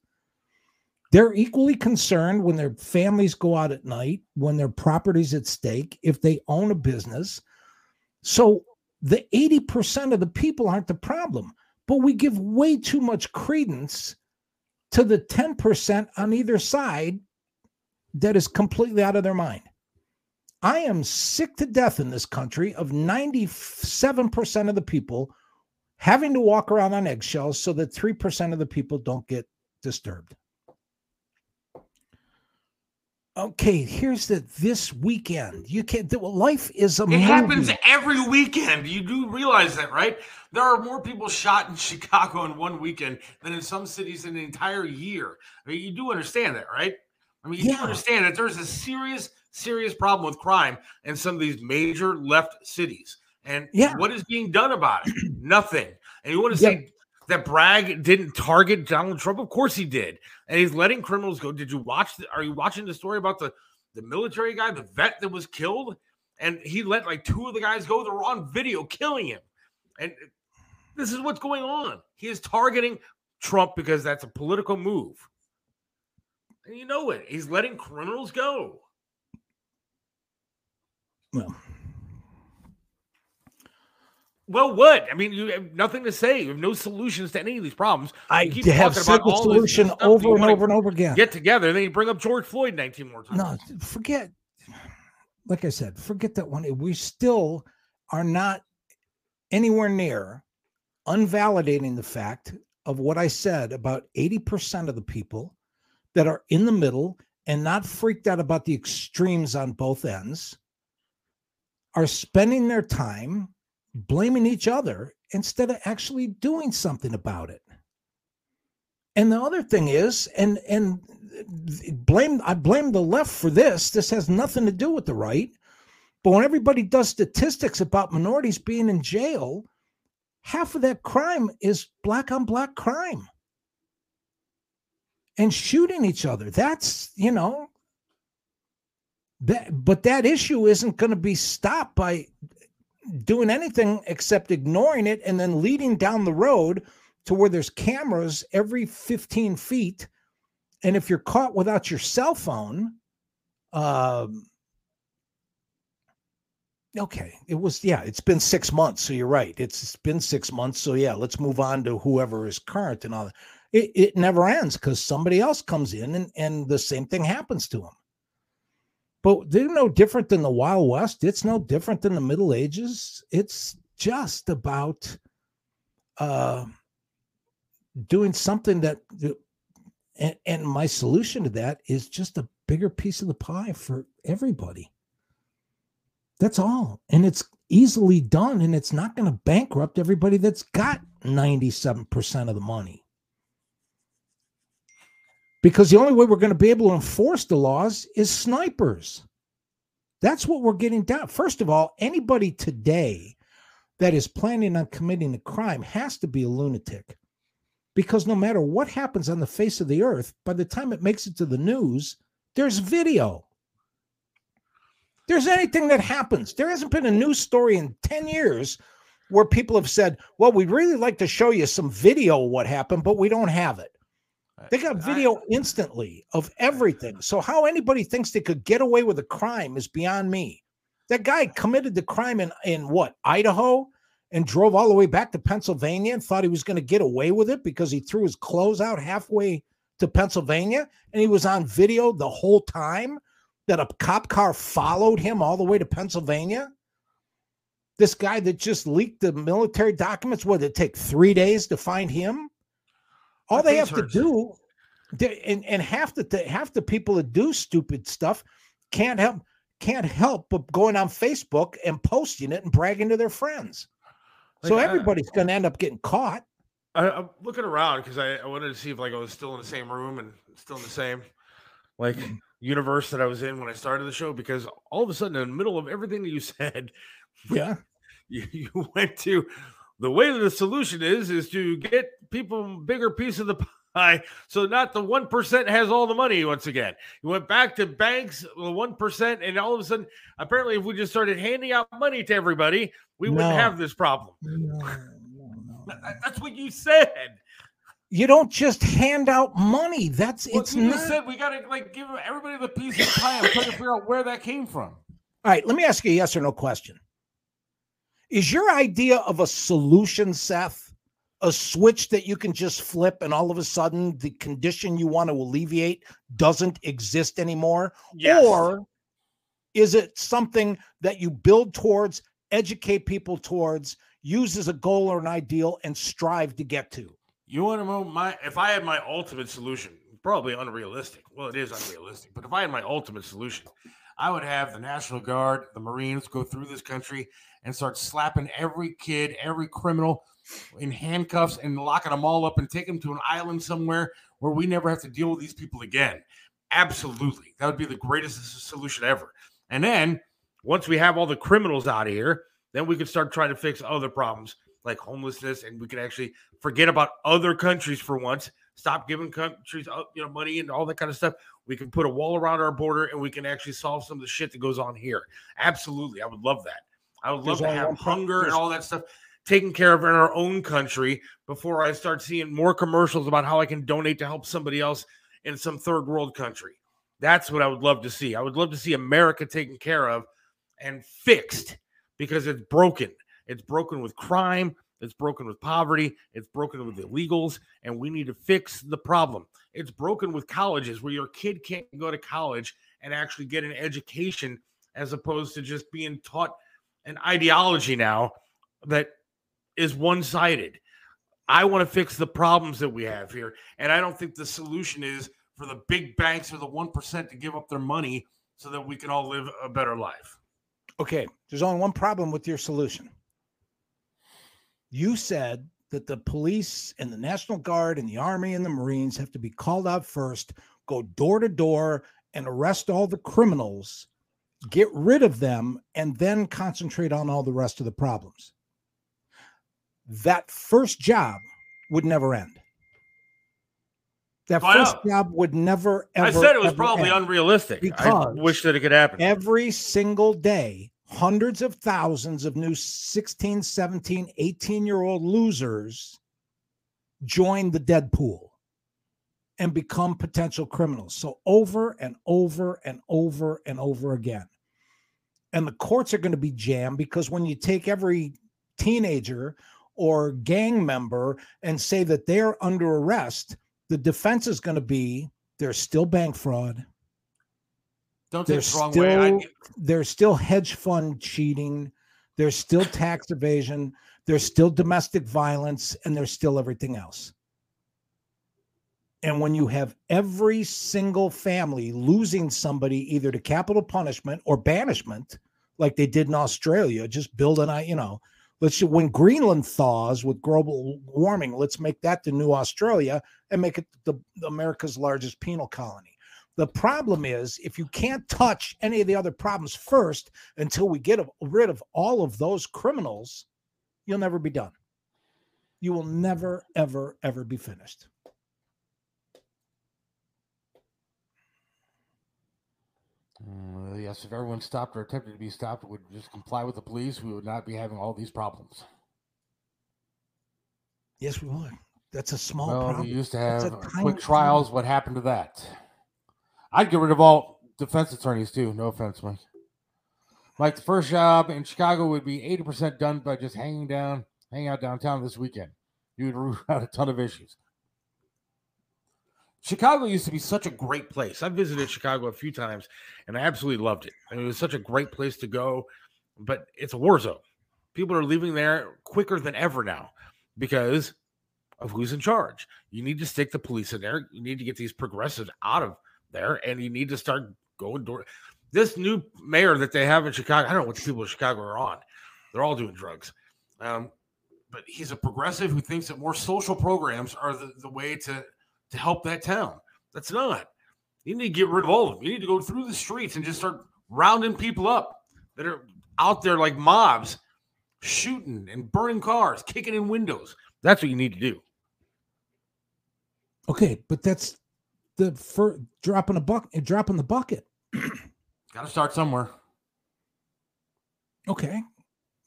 They're equally concerned when their families go out at night when their property's at stake if they own a business. So the 80% of the people aren't the problem but we give way too much credence to the 10% on either side that is completely out of their mind. I am sick to death in this country of 97% of the people having to walk around on eggshells so that 3% of the people don't get disturbed. Okay, here's the this weekend. You can't do life is a It movie. happens every weekend. You do realize that, right? There are more people shot in Chicago in one weekend than in some cities in the entire year. I mean, you do understand that, right? I mean, you yeah. understand that there's a serious, serious problem with crime in some of these major left cities. And yeah. what is being done about it? Nothing. And you want to say that Bragg didn't target Donald Trump? Of course he did. And he's letting criminals go. Did you watch? The, are you watching the story about the the military guy, the vet that was killed? And he let like two of the guys go. They're on video killing him. And this is what's going on. He is targeting Trump because that's a political move. And you know it. He's letting criminals go. Well, well, what? I mean, you have nothing to say. You have no solutions to any of these problems. I keep have the solution over and over and over again. Get together, and then you bring up George Floyd 19 more times. No, forget. Like I said, forget that one. We still are not anywhere near unvalidating the fact of what I said about 80% of the people that are in the middle and not freaked out about the extremes on both ends are spending their time blaming each other instead of actually doing something about it. And the other thing is, and and blame I blame the left for this. This has nothing to do with the right. But when everybody does statistics about minorities being in jail, half of that crime is black on black crime. And shooting each other. That's, you know, that but that issue isn't going to be stopped by doing anything except ignoring it and then leading down the road to where there's cameras every 15 feet. And if you're caught without your cell phone, um, okay, it was, yeah, it's been six months. So you're right. It's been six months. So yeah, let's move on to whoever is current and all that. It, it never ends because somebody else comes in and, and the same thing happens to them. But they're no different than the Wild West. It's no different than the Middle Ages. It's just about uh, doing something that, and, and my solution to that is just a bigger piece of the pie for everybody. That's all. And it's easily done, and it's not going to bankrupt everybody that's got 97% of the money because the only way we're going to be able to enforce the laws is snipers. That's what we're getting down. First of all, anybody today that is planning on committing a crime has to be a lunatic because no matter what happens on the face of the earth, by the time it makes it to the news, there's video. There's anything that happens. There hasn't been a news story in 10 years where people have said, Well, we'd really like to show you some video of what happened, but we don't have it. They got video instantly of everything. So how anybody thinks they could get away with a crime is beyond me. That guy committed the crime in in what Idaho and drove all the way back to Pennsylvania and thought he was going to get away with it because he threw his clothes out halfway to Pennsylvania and he was on video the whole time that a cop car followed him all the way to Pennsylvania. This guy that just leaked the military documents, what did it take three days to find him? All they have hurts. to do, and and half the half the people that do stupid stuff can't help can't help but going on Facebook and posting it and bragging to their friends. Like, so everybody's going to end up getting caught. I, am looking around because I, I, wanted to see if like I was still in the same room and still in the same like universe that I was in when I started the show. Because all of a sudden, in the middle of everything that you said, yeah, you, you went to the way that the solution is is to get people bigger piece of the pie so not the 1% has all the money once again you went back to banks the 1% and all of a sudden apparently if we just started handing out money to everybody we no. wouldn't have this problem no, no, that's what you said you don't just hand out money. That's well, it's you not. said we got to like give everybody the piece of the pie. I'm trying to figure out where that came from. All right, let me ask you a yes or no question. Is your idea of a solution, Seth, a switch that you can just flip and all of a sudden the condition you want to alleviate doesn't exist anymore? Yes. Or is it something that you build towards, educate people towards, use as a goal or an ideal, and strive to get to? You want to know my if I had my ultimate solution, probably unrealistic. Well, it is unrealistic, but if I had my ultimate solution, I would have the National Guard, the Marines go through this country and start slapping every kid, every criminal in handcuffs and locking them all up and take them to an island somewhere where we never have to deal with these people again. Absolutely. That would be the greatest solution ever. And then once we have all the criminals out of here, then we could start trying to fix other problems like homelessness, and we can actually forget about other countries for once. Stop giving countries, you know, money and all that kind of stuff. We can put a wall around our border, and we can actually solve some of the shit that goes on here. Absolutely, I would love that. I would love There's to have hunger and all that stuff taken care of in our own country before I start seeing more commercials about how I can donate to help somebody else in some third world country. That's what I would love to see. I would love to see America taken care of and fixed because it's broken. It's broken with crime, it's broken with poverty, it's broken with illegals, and we need to fix the problem. It's broken with colleges where your kid can't go to college and actually get an education as opposed to just being taught an ideology now that is one sided. I want to fix the problems that we have here. And I don't think the solution is for the big banks or the 1% to give up their money so that we can all live a better life. Okay, there's only one problem with your solution. You said that the police and the National Guard and the Army and the Marines have to be called out first, go door to door and arrest all the criminals, get rid of them, and then concentrate on all the rest of the problems. That first job would never end. That Why first not? job would never ever. I said it was probably unrealistic. I wish that it could happen. Every single day, hundreds of thousands of new 16, 17, 18 year old losers join the dead pool and become potential criminals. So, over and over and over and over again. And the courts are going to be jammed because when you take every teenager or gang member and say that they're under arrest, the defense is going to be there's still bank fraud. Don't take it the wrong still way. I, there's still hedge fund cheating. There's still tax evasion. There's still domestic violence, and there's still everything else. And when you have every single family losing somebody either to capital punishment or banishment, like they did in Australia, just build an, you know, let's when Greenland thaws with global warming, let's make that the new Australia and make it the America's largest penal colony. The problem is if you can't touch any of the other problems first until we get rid of all of those criminals, you'll never be done. You will never, ever, ever be finished. Uh, yes, if everyone stopped or attempted to be stopped would just comply with the police, we would not be having all these problems. Yes, we would. That's a small well, problem. we used to have quick trials. What happened to that? I'd get rid of all defense attorneys too. No offense, Mike. Mike, the first job in Chicago would be 80% done by just hanging down, hanging out downtown this weekend. You would root out a ton of issues. Chicago used to be such a great place. I visited Chicago a few times and I absolutely loved it. I mean, it was such a great place to go, but it's a war zone. People are leaving there quicker than ever now because of who's in charge. You need to stick the police in there. You need to get these progressives out of there and you need to start going door. This new mayor that they have in Chicago, I don't know what the people in Chicago are on. They're all doing drugs. Um, but he's a progressive who thinks that more social programs are the, the way to to help that town. That's not. You need to get rid of all of them. You need to go through the streets and just start rounding people up that are out there like mobs, shooting and burning cars, kicking in windows. That's what you need to do. Okay, but that's the first dropping a buck, dropping the bucket. Got to start somewhere. Okay.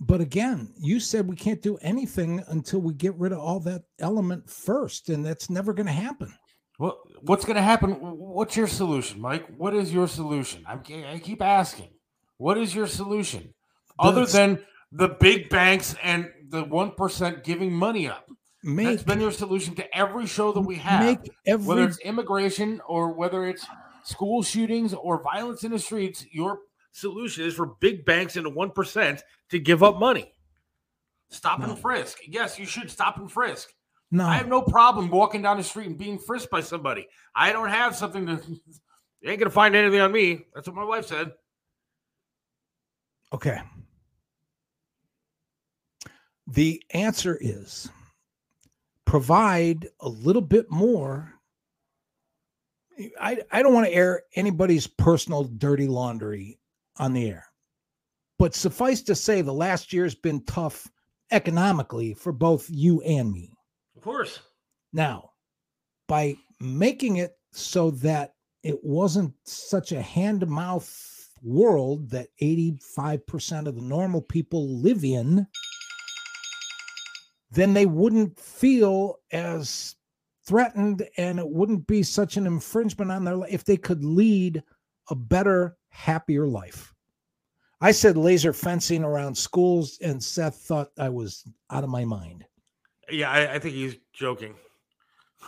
But again, you said we can't do anything until we get rid of all that element first, and that's never going to happen. What what's going to happen? What's your solution, Mike? What is your solution? I'm, I keep asking. What is your solution other The- than the big banks and the one percent giving money up? That's been your solution to every show that we have. make every whether it's immigration or whether it's school shootings or violence in the streets, your solution is for big banks and the one percent to give up money. Stop and frisk. Yes, you should stop and frisk. no. I have no problem walking down the street and being frisked by somebody. I don't have something to. You ain't gonna find anything on me. That's what my wife said. Okay. The answer is provide a little bit more I, I don't want to air anybody's personal dirty laundry on the air. But suffice to say, the last year's been tough economically for both you and me. Of course. Now, by making it so that it wasn't such a hand to mouth world that 85% of the normal people live in, then they wouldn't feel as threatened and it wouldn't be such an infringement on their life if they could lead a better, happier life. I said laser fencing around schools, and Seth thought I was out of my mind. Yeah, I, I think he's joking.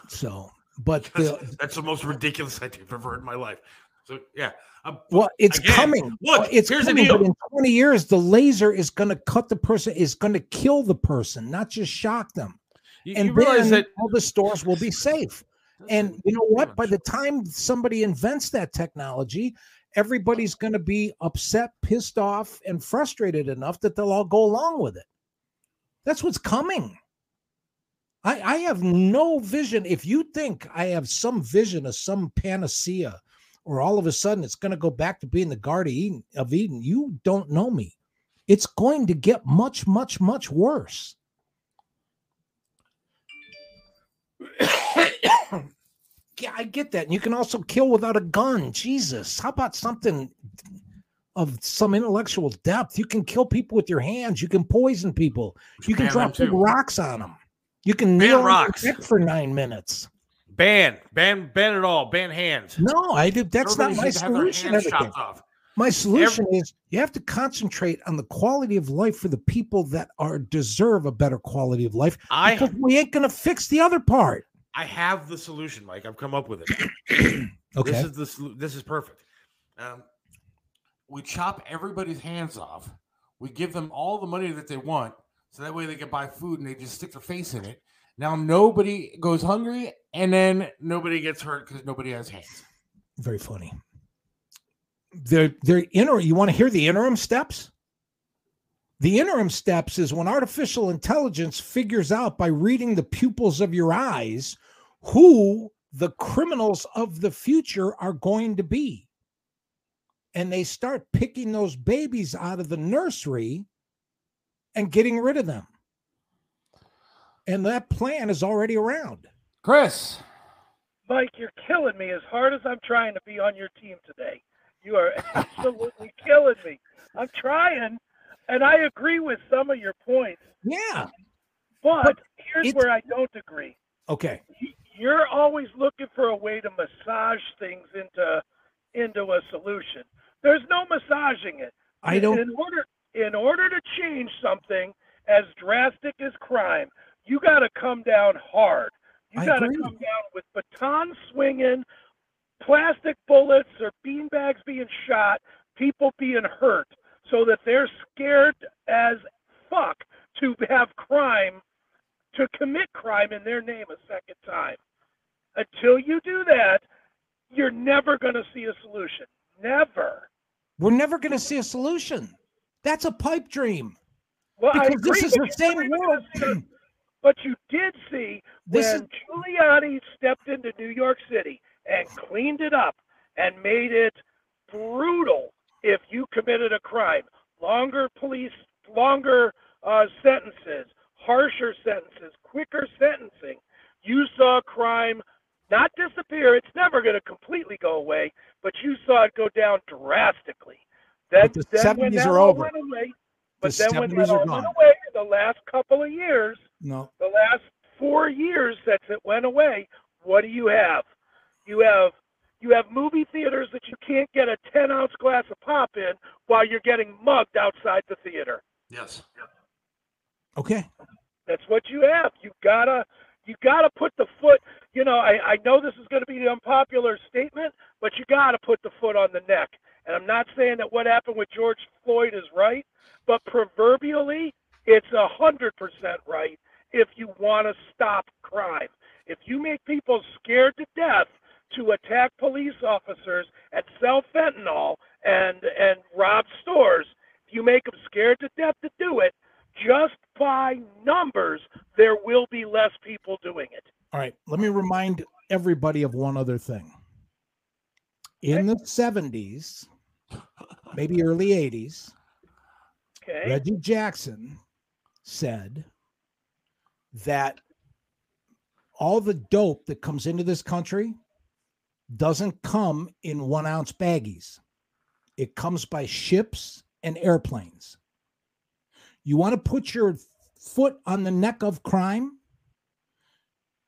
So, but That's, the, that's the most ridiculous idea I've ever heard in my life. So yeah. um, well, it's again, coming. Look, it's here's coming, the deal. but in 20 years, the laser is going to cut the person, is going to kill the person, not just shock them. You- and you realize then that- all the stores will be safe. And you know what? By the time somebody invents that technology, everybody's going to be upset, pissed off, and frustrated enough that they'll all go along with it. That's what's coming. I, I have no vision. If you think I have some vision of some panacea, or all of a sudden it's going to go back to being the Eden, of Eden, you don't know me. It's going to get much, much, much worse. yeah, I get that. And you can also kill without a gun. Jesus. How about something of some intellectual depth? You can kill people with your hands. You can poison people. You can ban drop big rocks on them. You can Ban kneel rocks. for nine minutes. Ban, ban, ban it all. Ban hands. No, I did. That's Everybody not my should have their solution. everything. My solution is you have to concentrate on the quality of life for the people that are deserve a better quality of life. I- because we ain't gonna fix the other part. I have the solution, Mike. I've come up with it. Okay. This is the this is perfect. Um, we chop everybody's hands off. We give them all the money that they want, so that way they can buy food and they just stick their face in it. Now nobody goes hungry, and then nobody gets hurt because nobody has hands. Very funny. The the inner you want to hear the interim steps? The interim steps is when artificial intelligence figures out by reading the pupils of your eyes who the criminals of the future are going to be. And they start picking those babies out of the nursery and getting rid of them. And that plan is already around. Chris. Mike, you're killing me as hard as I'm trying to be on your team today. You are absolutely killing me. I'm trying, and I agree with some of your points. Yeah. But, here's where I don't agree. Okay. You're always looking for a way to massage things into into a solution. There's no massaging it. I don't- In order in order to change something as drastic as crime, you got to come down hard. You got to come down with baton swinging, plastic bullets or beanbags being shot, people being hurt, so that they're scared as fuck to have crime, to commit crime in their name a second time. Until you do that, you're never going to see a solution. Never. We're never going to see a solution. That's a pipe dream. Well, I because this is but the same world. But you did see This when Giuliani stepped into New York City and cleaned it up and made it brutal if you committed a crime. Longer police, longer uh, sentences, harsher sentences, quicker sentencing. You saw crime not disappear. It's never going to completely go away, but you saw it go down drastically. Then, But the then when 70s that are over. went away, but The then when 70s that are all gone. went away, the last couple of years, No. the last four years since it went away, what do you have? You have you have movie theaters that you can't get a ten ounce glass of pop in while you're getting mugged outside the theater. Yes. Okay. That's what you have. You gotta you gotta put the foot. You know, I, I know this is going to be the unpopular statement, but you gotta put the foot on the neck. And I'm not saying that what happened with George Floyd is right, but proverbially, it's a hundred percent right if you want to stop crime. If you make people scared to death to attack police officers and sell fentanyl and and rob stores, if you make them scared to death to do it, just by numbers, there will be less people doing it. All right. Let me remind everybody of one other thing. in the 70s, maybe early 80s, Okay. Reggie Jackson said that all the dope that comes into this country doesn't come in one ounce baggies. It comes by ships and airplanes. You want to put your foot on the neck of crime?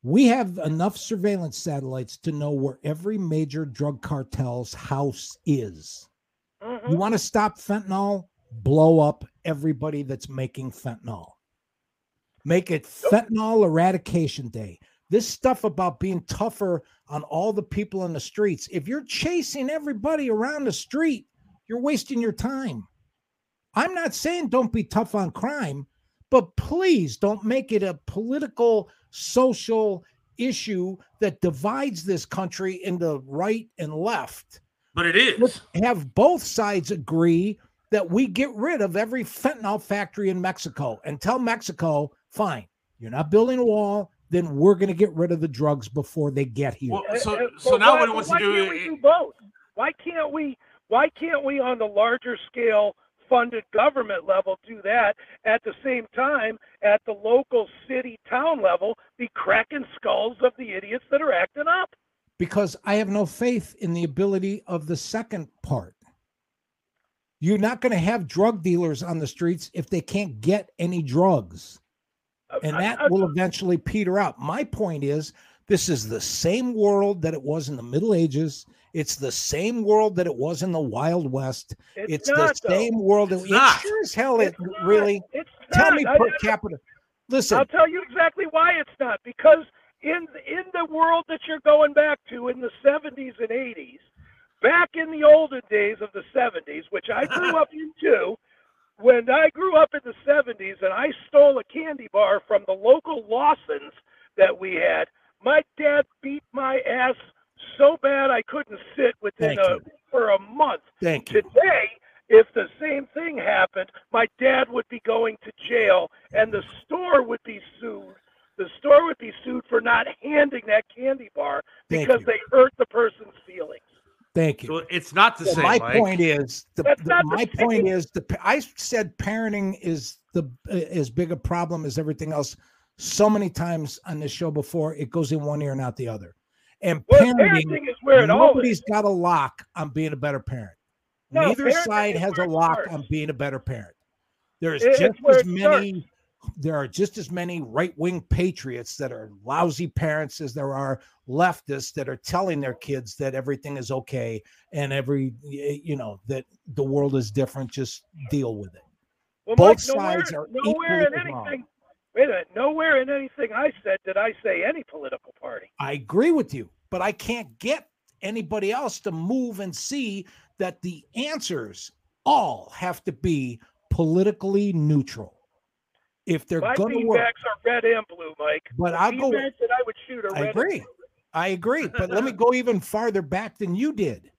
We have enough surveillance satellites to know where every major drug cartel's house is. Mm-hmm. You want to stop fentanyl? Blow up everybody that's making fentanyl. Make it fentanyl eradication day. This stuff about being tougher on all the people in the streets. If you're chasing everybody around the street, you're wasting your time. I'm not saying don't be tough on crime, but please don't make it a political, social issue that divides this country into right and left. But it is. Let's have both sides agree that we get rid of every fentanyl factory in Mexico and tell Mexico, fine, you're not building a wall, then we're going to get rid of the drugs before they get here. Well, so so but now why, what it wants to why do can't we do both? Why can't we? Why can't we, on the larger scale, funded government level, do that at the same time at the local city town level, be cracking skulls of the idiots that are acting up? because I have no faith in the ability of the second part. You're not going to have drug dealers on the streets if they can't get any drugs. Uh, and that will eventually peter out. My point is this is the same world that it was in the Middle Ages. It's the same world that it was in the Wild West. It's It's, not, the though. same world. That, It's it not. sure as hell It's it not. really. It's Tell not. me I- per I- capita. Listen, I'll tell you exactly why it's not. Because in in the world that you're going back to in the 70s and 80s, back in the olden days of the 70s, which I grew up into, when I grew up in the 70s and I stole a candy bar from the local Lawson's that we had, my dad beat my ass so bad I couldn't sit within Thank a you. for a month. Thank you. Today, if the same thing happened, my dad would be going to jail and the store would be sued. The store would be sued for not handing that candy bar Thank because you. they hurt the person's feelings. Thank you. So it's not the So same. my Mike. point is the, the- not the my same. point is the I said parenting is the uh, as big a problem as everything else. So many times on this show before, it goes in one ear and out the other. And Well, parenting, parenting is where it all nobody's got a lock on being a better parent. No, Neither side has a lock starts. on being a better parent. There's It- just as it many. There are just as many right-wing patriots that are lousy parents as there are leftists that are telling their kids that everything is okay and every you know that the world is different. Just deal with it. Well, Both Mike, nowhere, sides are nowhere in equally wrong. anything. Wait a minute. Nowhere in anything I said did I say any political party. I agree with you, but I can't get anybody else to move and see that the answers all have to be politically neutral. If they're going to work, are red and blue, Mike. But The I'll go- that I would shoot are I agree. I agree. But let me go even farther back than you did.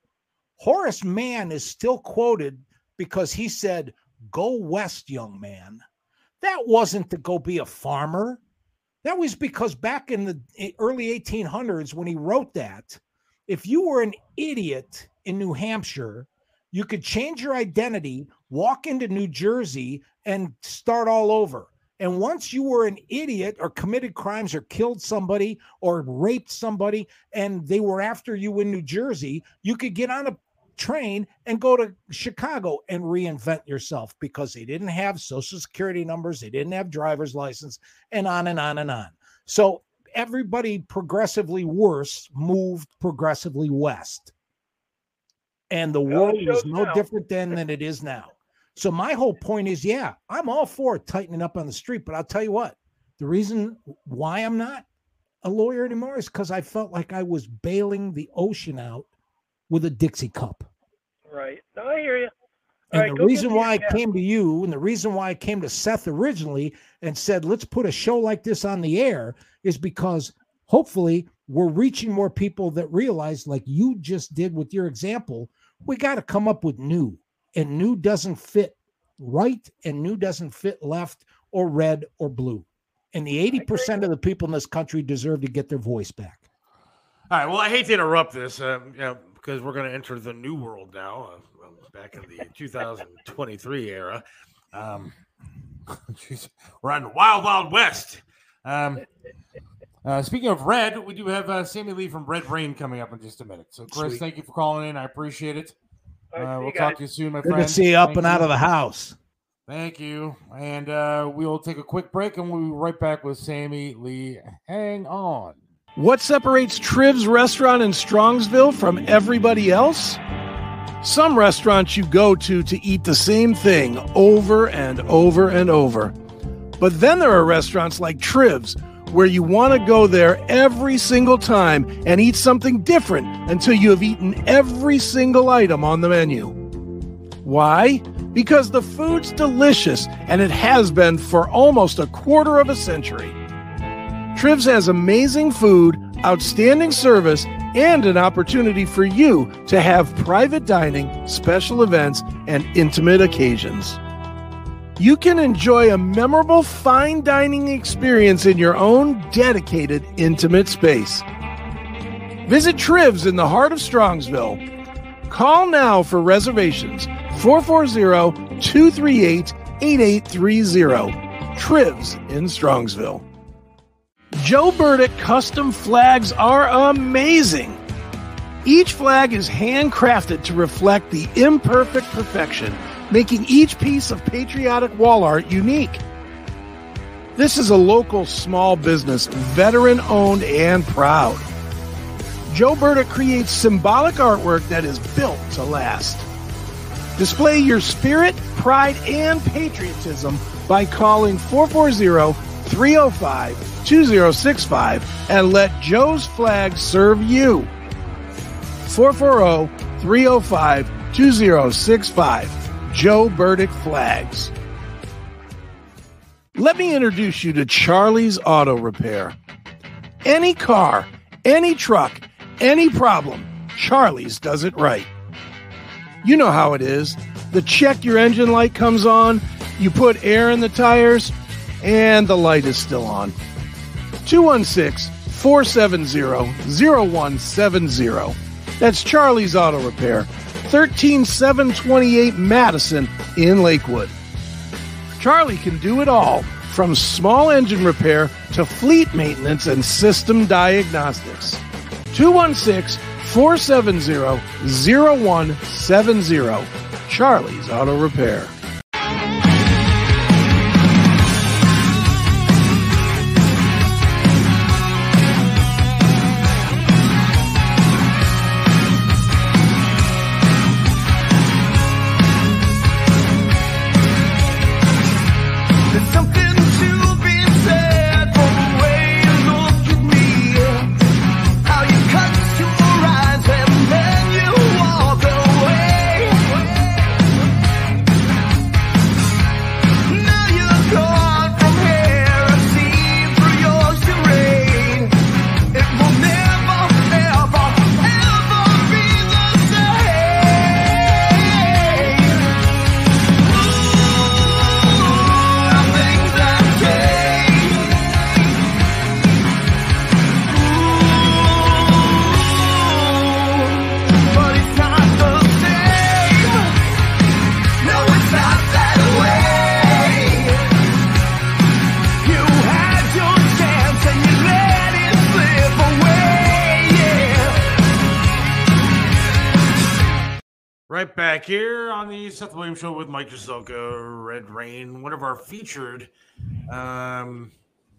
Horace Mann is still quoted because he said, Go west, young man. That wasn't to go be a farmer. That was because back in the e- early 1800s, when he wrote that, if you were an idiot in New Hampshire, you could change your identity, walk into New Jersey, and start all over. And once you were an idiot or committed crimes or killed somebody or raped somebody and they were after you in New Jersey, you could get on a train and go to Chicago and reinvent yourself because they didn't have social security numbers, they didn't have driver's license, and on and on and on. So everybody progressively worse moved progressively west. And the world is shows no now. different then than it is now. So my whole point is, yeah, I'm all for tightening up on the street, but I'll tell you what, the reason why I'm not a lawyer anymore is because I felt like I was bailing the ocean out with a Dixie cup. Right. No, I hear you. And right, the reason why I came to you and the reason why I came to Seth originally and said, let's put a show like this on the air is because hopefully we're reaching more people that realize, like you just did with your example, we got to come up with new. And new doesn't fit right and new doesn't fit left or red or blue. And the 80% of the people in this country deserve to get their voice back. All right. Well, I hate to interrupt this, um, you know, because we're going to enter the new world now, uh, back in the 2023 era. Um, jeez, we're on the wild, wild west. Um, uh, speaking of red, we do have uh, Sammy Lee from Red Reign coming up in just a minute. So, Chris, Sweet. thank you for calling in. I appreciate it. All right, Uh, we'll you talk to you soon, my Good friend. to see you up Thank and out of the house. Thank you. And uh, we'll take a quick break and we'll be right back with Sammy Lee. Hang on. What separates Triv's restaurant in Strongsville from everybody else? Some restaurants you go to to eat the same thing over and over and over. But then there are restaurants like Triv's where you want to go there every single time and eat something different until you have eaten every single item on the menu. Why? Because the food's delicious and it has been for almost a quarter of a century. Trivs has amazing food, outstanding service, and an opportunity for you to have private dining, special events, and intimate occasions. You can enjoy a memorable fine dining experience in your own dedicated, intimate space. Visit Trivs in the heart of Strongsville. Call now for reservations 440 238 8830. Trivs in Strongsville. Joe Burdick custom flags are amazing. Each flag is handcrafted to reflect the imperfect perfection, making each piece of patriotic wall art unique. This is a local small business, veteran owned and proud. Joe Burdick creates symbolic artwork that is built to last. Display your spirit, pride, and patriotism by calling 440 305 2065 and let Joe's flag serve you. 440 305 2065. Joe Burdick Flags. Let me introduce you to Charlie's Auto Repair. Any car, any truck, any problem, Charlie's does it right. You know how it is. The check your engine light comes on, you put air in the tires, and the light is still on. 216 470 0170. That's Charlie's Auto Repair, 13728 Madison in Lakewood. Charlie can do it all from small engine repair to fleet maintenance and system diagnostics. 216 470 0170. Charlie's Auto Repair. Williams Show with Mike Cheselka, Red Reign, one of our featured um,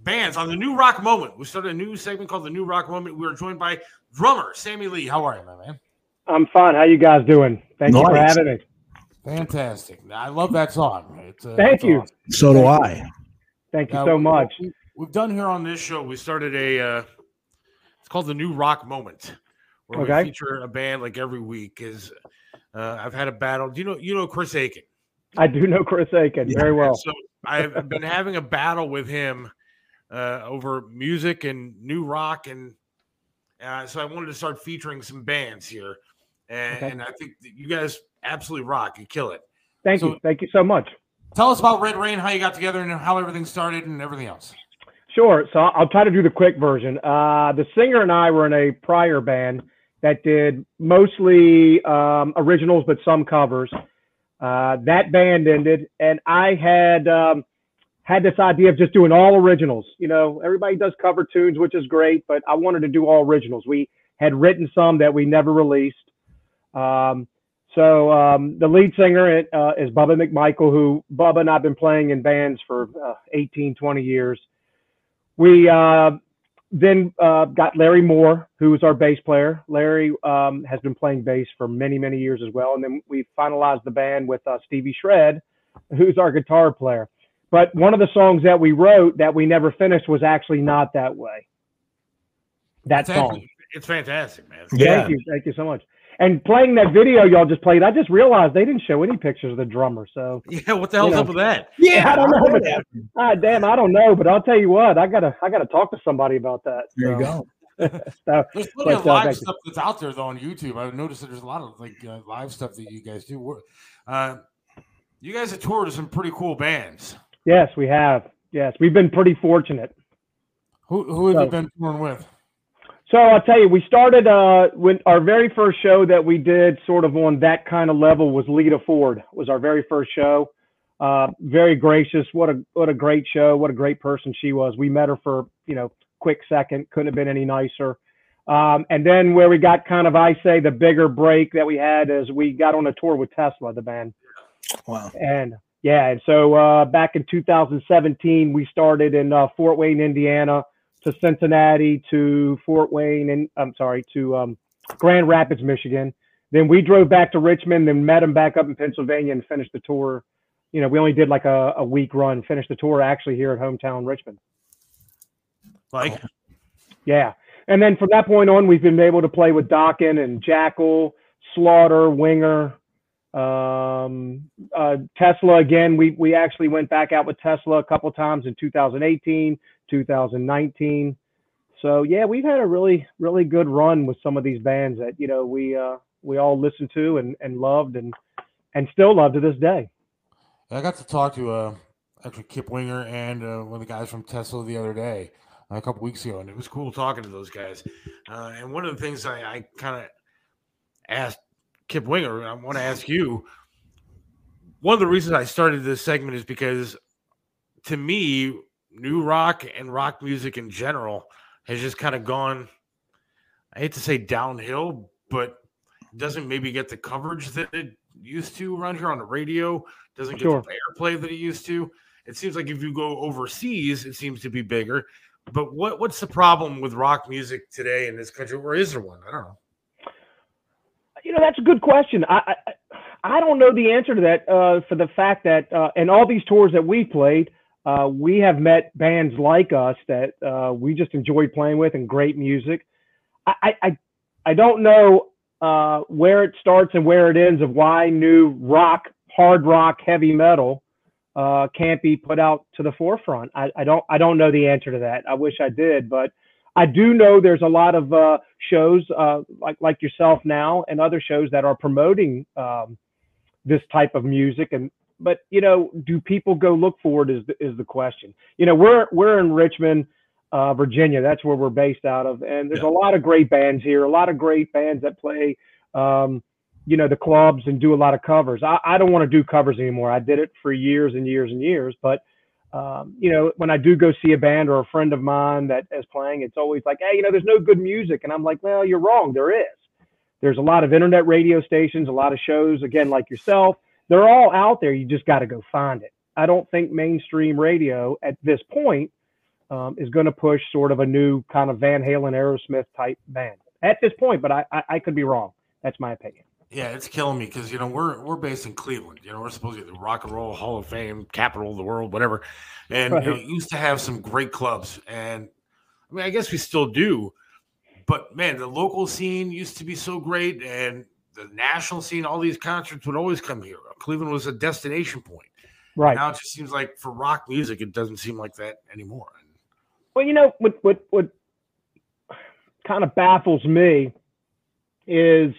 bands on the New Rock Moment. We started a new segment called the New Rock Moment. We are joined by drummer Sammy Lee. How are you, my man? I'm fine. How you guys doing? Thank you for having me. Fantastic. I love that song. It's, uh, Thank you. awesome. So do I. Thank you Now, so we- much. we- We've done here on this show. We started a. Uh, it's called the New Rock Moment, where Okay. we feature a band like every week. Is uh, I've had a battle. Do you know you know Chris Akin? I do know Chris Akin very well. So I've been having a battle with him uh, over music and new rock, and uh, so I wanted to start featuring some bands here, and, Okay. and I think that you guys absolutely rock. You kill it. Thank So- you. Thank you so much. Tell us about Red Reign, how you got together, and how everything started, and everything else. Sure. So I'll I'll try to do the quick version. Uh, the singer and I were in a prior band that did mostly um, originals, but some covers. Uh, that band ended, and I had um, had this idea of just doing all originals. You know, everybody does cover tunes, which is great, but I wanted to do all originals. We had written some that we never released. Um, so um, the lead singer uh, is Bubba McMichael, who Bubba and I've been playing in bands for uh, 18, 20 years. We uh, then uh, got Larry Moore, who is our bass player. Larry um, has been playing bass for many, many years as well. And then we finalized the band with uh, Stevie Shred, who's our guitar player. But one of the songs that we wrote that we never finished was actually not that way. That It's song. actually- it's fantastic, man. Thank you. Thank you so much. And playing that video y'all just played, I just realized they didn't show any pictures of the drummer. So Yeah, what the hell's you know. up with that? Yeah, I don't know. But, ah, damn, I don't know. But I'll tell you what, I gotta I gotta talk to somebody about that. There you go. so, There's plenty but, of uh, live thank you. stuff that's out there though on YouTube. I've noticed that there's a lot of like uh, live stuff that you guys do. Uh, you guys have toured with some pretty cool bands. Yes, we have. Yes, we've been pretty fortunate. Who who have So- you been touring with? So I'll tell you, we started uh, when our very first show that we did, sort of on that kind of level, was Lita Ford. Was our very first show. Uh, very gracious. What a what a great show. What a great person she was. We met her for you know quick second. Couldn't have been any nicer. Um, and then where we got kind of, I say, the bigger break that we had is we got on a tour with Tesla, the band. Wow. And yeah, and so uh, back in 2017, we started in uh, Fort Wayne, Indiana, to Cincinnati, to Fort Wayne, and I'm sorry, to um, Grand Rapids, Michigan. Then we drove back to Richmond, then met them back up in Pennsylvania, and finished the tour. You know, we only did like a, a week run, finished the tour actually here at hometown Richmond. Like Yeah. And then from that point on, we've been able to play with Dokken and Jackyl, Slaughter, Winger, um, uh, Tesla again. We we actually went back out with Tesla a couple times in 2018, 2019. So yeah, we've had a really really good run with some of these bands that you know we uh, we all listened to and, and loved and and still love to this day. I got to talk to uh, actually Kip Winger and uh, one of the guys from Tesla the other day, uh, a couple weeks ago, and it was cool talking to those guys. Uh, and one of the things I, I kind of asked Kip Winger, I want to ask you. One of the reasons I started this segment is because, to me, new rock and rock music in general has just kind of gone. I hate to say downhill, but doesn't maybe get the coverage that it used to around here on the radio. Doesn't get Sure. the airplay that it used to. It seems like if you go overseas, it seems to be bigger. But what what's the problem with rock music today in this country, or is there one? I don't know. You know, that's a good question. I I, I don't know the answer to that uh, for the fact that uh, in all these tours that we played, uh, we have met bands like us that uh, we just enjoyed playing with and great music. I I, I, don't know uh, where it starts and where it ends of why new rock, hard rock, heavy metal uh, can't be put out to the forefront. I, I don't I don't know the answer to that. I wish I did, but I do know there's a lot of uh, shows uh, like like yourself now and other shows that are promoting um, this type of music. And but you know, do people go look for it? Is the, is the question. You know, we're we're in Richmond, uh, Virginia. That's where we're based out of, and there's a lot of great bands here. A lot of great bands that play. Um, you know the clubs and do a lot of covers. I, I don't want to do covers anymore. I did it for years and years and years, but um, you know, when I do go see a band or a friend of mine that is playing, it's always like, hey, you know, there's no good music. And I'm like, well, you're wrong. There is. There's a lot of internet radio stations, a lot of shows, again, like yourself. They're all out there. You just got to go find it. I don't think mainstream radio at this point um, is going to push sort of a new kind of Van Halen, Aerosmith type band at this point, but I, I, I could be wrong. That's my opinion. Yeah, it's killing me because you know we're we're based in Cleveland. You know we're supposed to be the Rock and Roll Hall of Fame, capital of the world, whatever. And you know, Right. used to have some great clubs, and I mean I guess we still do. But man, the local scene used to be so great, and the national scene, all these concerts would always come here. Cleveland was a destination point. Right. now, it just seems like for rock music, it doesn't seem like that anymore. Well, you know what what what kind of baffles me is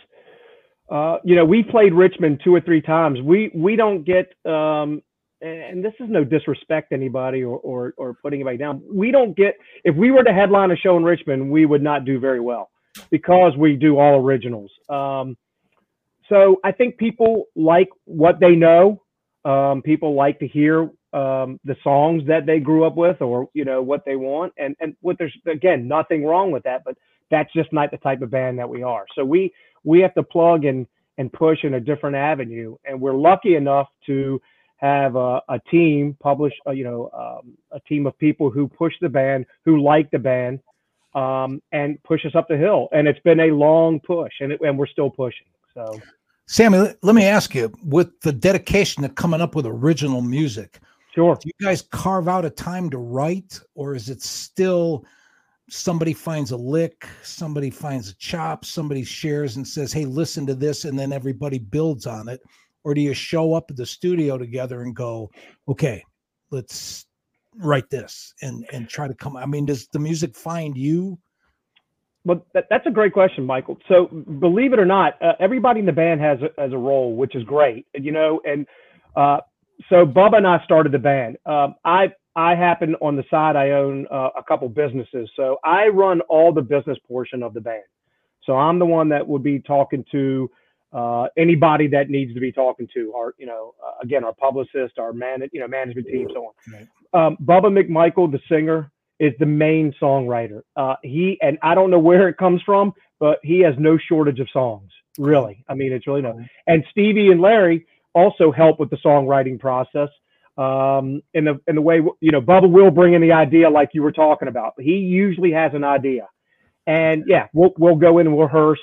uh, you know we played Richmond two or three times. We we don't get um, and this is no disrespect to anybody or, or or putting anybody down. We don't get if we were to headline a show in Richmond, we would not do very well. because we do all originals. Um, so I think people like what they know. Um, people like to hear um, the songs that they grew up with, or you know what they want, and and what there's again nothing wrong with that, but that's just not the type of band that we are. So we we have to plug and and push in a different avenue, and we're lucky enough to have a, a team publish, uh, you know, um, a team of people who push the band, who like the band, um, and push us up the hill. And it's been a long push, and it, and we're still pushing. So. Sammy, let- me ask you with the dedication to coming up with original music. Sure. Do you guys carve out a time to write, or is it still somebody finds a lick, somebody finds a chop, somebody shares and says, Hey, listen to this, and then everybody builds on it? Or do you show up at the studio together and go, Okay, let's write this and and try to come? I mean, does the music find you? Well, that, that's a great question, Michael. So, believe it or not, uh, everybody in the band has a, has a role, which is great. You know, and uh, so Bubba and I started the band. Um, I I happen on the side I own uh, a couple businesses, so I run all the business portion of the band. So I'm the one that would be talking to uh, anybody that needs to be talking to. Our you know uh, again our publicist, our man you know management team, so on. Um, Bubba McMichael, the singer, is the main songwriter. Uh, he and I don't know where it comes from, but he has no shortage of songs. Really, I mean, it's really no. And Stevie and Larry also help with the songwriting process. Um, in the in the way you know, Bubba will bring in the idea like you were talking about. He usually has an idea, and yeah, we'll we'll go in and rehearse.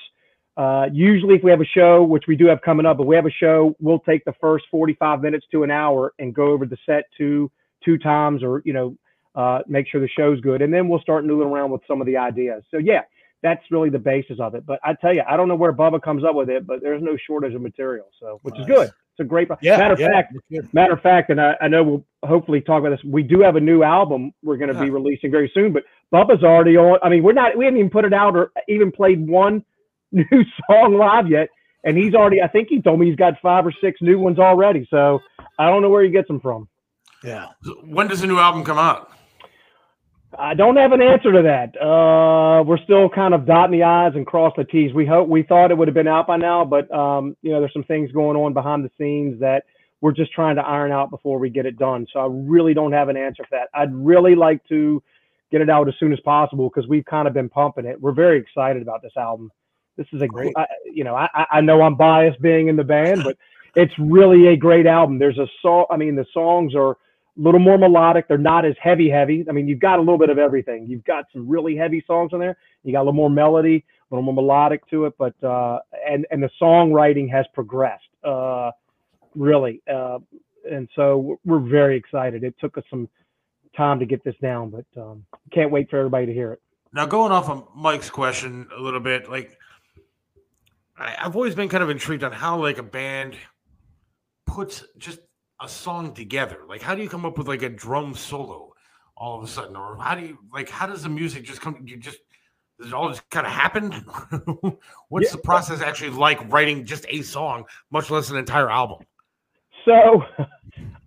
Uh, usually, if we have a show, which we do have coming up, but we have a show, we'll take the first 45 minutes to an hour and go over the set two two times, or you know, uh, make sure the show's good, and then we'll start noodling around with some of the ideas. So yeah, that's really the basis of it. But I tell you, I don't know where Bubba comes up with it, but there's no shortage of material, so which is good. It's a great. Yeah, matter of yeah, fact, matter of fact, and I, I know we'll hopefully talk about this. We do have a new album we're going to be releasing very soon, but Bubba's already on. I mean, we're not. We haven't even put it out or even played one new song live yet, and he's already. I think he told me he's got five or six new ones already. So I don't know where he gets them from. Yeah. When does the new album come out? I don't have an answer to that. Uh, we're still kind of dotting the i's and crossing the t's. We hope we thought it would have been out by now, but um, you know, there's some things going on behind the scenes that we're just trying to iron out before we get it done. So I really don't have an answer for that. I'd really like to get it out as soon as possible because we've kind of been pumping it. We're very excited about this album. This is a great, I, you know, I, I know I'm biased being in the band, but it's really a great album. There's a song. I mean, the songs are a little more melodic. They're not as heavy, heavy. I mean, you've got a little bit of everything. You've got some really heavy songs on there. You got a little more melody, a little more melodic to it, but uh, and and the songwriting has progressed, uh, really. Uh, and so we're very excited. It took us some time to get this down, but um, can't wait for everybody to hear it. Now, going off of Mike's question a little bit, like I, I've always been kind of intrigued on how like a band puts just a song together. Like, how do you come up with like a drum solo all of a sudden, or how do you like how does the music just come? You just does it all just kind of happen? What's the process actually like writing just a song, much less an entire album? So,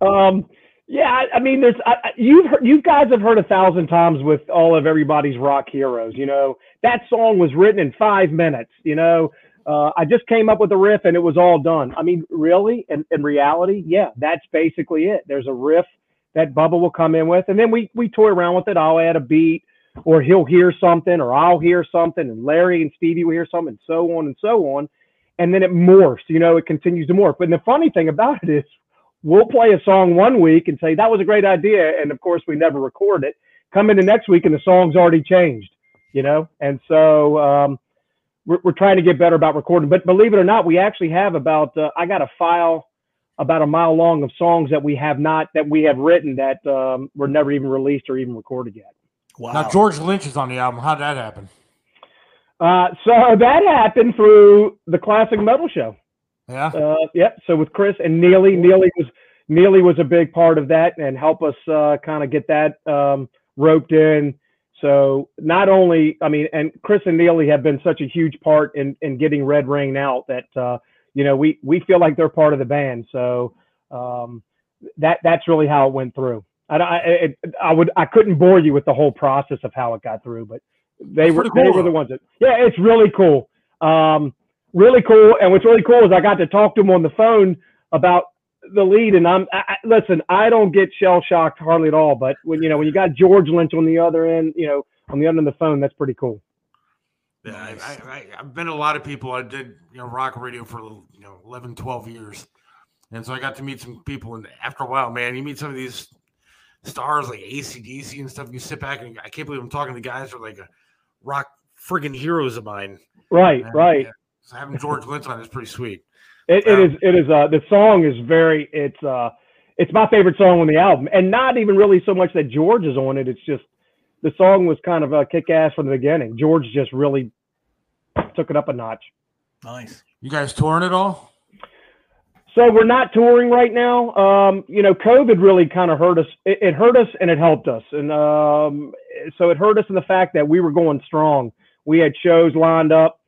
um, yeah, I, I mean, there's I- you've heard, you guys have heard a thousand times with all of everybody's rock heroes. You know, that song was written in five minutes. You know, uh, I just came up with a riff and it was all done. I mean, really, in, in reality, yeah, that's basically it. There's a riff that Bubba will come in with, and then we we toy around with it. I'll add a beat, or he'll hear something, or I'll hear something, and Larry and Stevie will hear something, and so on and so on. And then it morphs. You know, it continues to morph. And the funny thing about it is, we'll play a song one week and say that was a great idea, and of course we never record it. Come in the next week and the song's already changed. You know, and so. Um, we're, we're trying to get better about recording. But believe it or not, we actually have about uh, I got a file about a mile long of songs that we have not that we have written that um, were never even released or even recorded yet. Wow. Now George Lynch is on the album. How'd that happen? Uh, so that happened through the Classic Metal Show. Yeah. Uh, yep. So with Chris and Neely, Neely was Neely was a big part of that and help us uh, kind of get that um, roped in. So not only, I mean, and Chris and Neely have been such a huge part in in getting Red Reign out that uh, you know we we feel like they're part of the band. So um, that that's really how it went through. I, I it, I would I couldn't bore you with the whole process of how it got through, but They were pretty they were the ones that yeah, it's really cool. Um, really cool. And what's really cool is I got to talk to them on the phone about the lead. And I'm I, listen, I don't get shell shocked hardly at all. But when you know when you got George Lynch on the other end, you know on the other end of the phone, that's pretty cool. Yeah, I, I, I, I've been a lot of people. I did, you know, rock radio for you know 11, 12 years, and so I got to meet some people. And after a while, man, you meet some of these stars like ACDC and stuff. You sit back and I can't believe I'm talking to guys who are like a rock friggin' heroes of mine. Right, And, right. yeah, so having George Lynch on is pretty sweet. It, it is. It is. Uh, the song is very. It's. Uh, it's my favorite song on the album, and not even really so much that George is on it. It's just the song was kind of a kick ass from the beginning. George just really took it up a notch. Nice. You guys touring at all? So we're not touring right now. Um, you know, COVID really kind of hurt us. It, it hurt us and it helped us. And um, so it hurt us in the fact that we were going strong. We had shows lined up,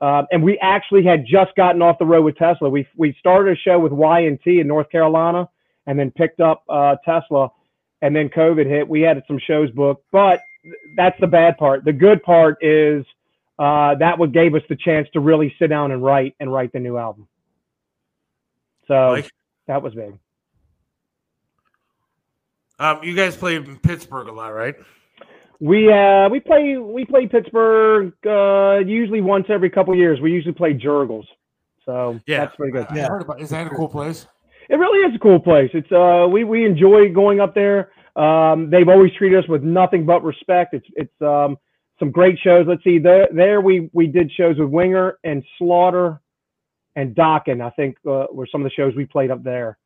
uh, and we actually had just gotten off the road with Tesla. We we started a show with Y and T in North Carolina, and then picked up uh, Tesla, and then COVID hit. We had some shows booked, but that's the bad part. The good part is uh, that what gave us the chance to really sit down and write and write the new album. So Mike? that was big. Um, you guys play in Pittsburgh a lot, right? We uh we play we play Pittsburgh uh usually once every couple years. We usually play Jergel's. So Yeah, that's pretty good. I heard about. Is that a cool place? It really is a cool place. It's uh we we enjoy going up there. Um they've always treated us with nothing but respect. It's it's um some great shows. Let's see there there we we did shows with Winger and Slaughter and Dokken, I think uh, were some of the shows we played up there.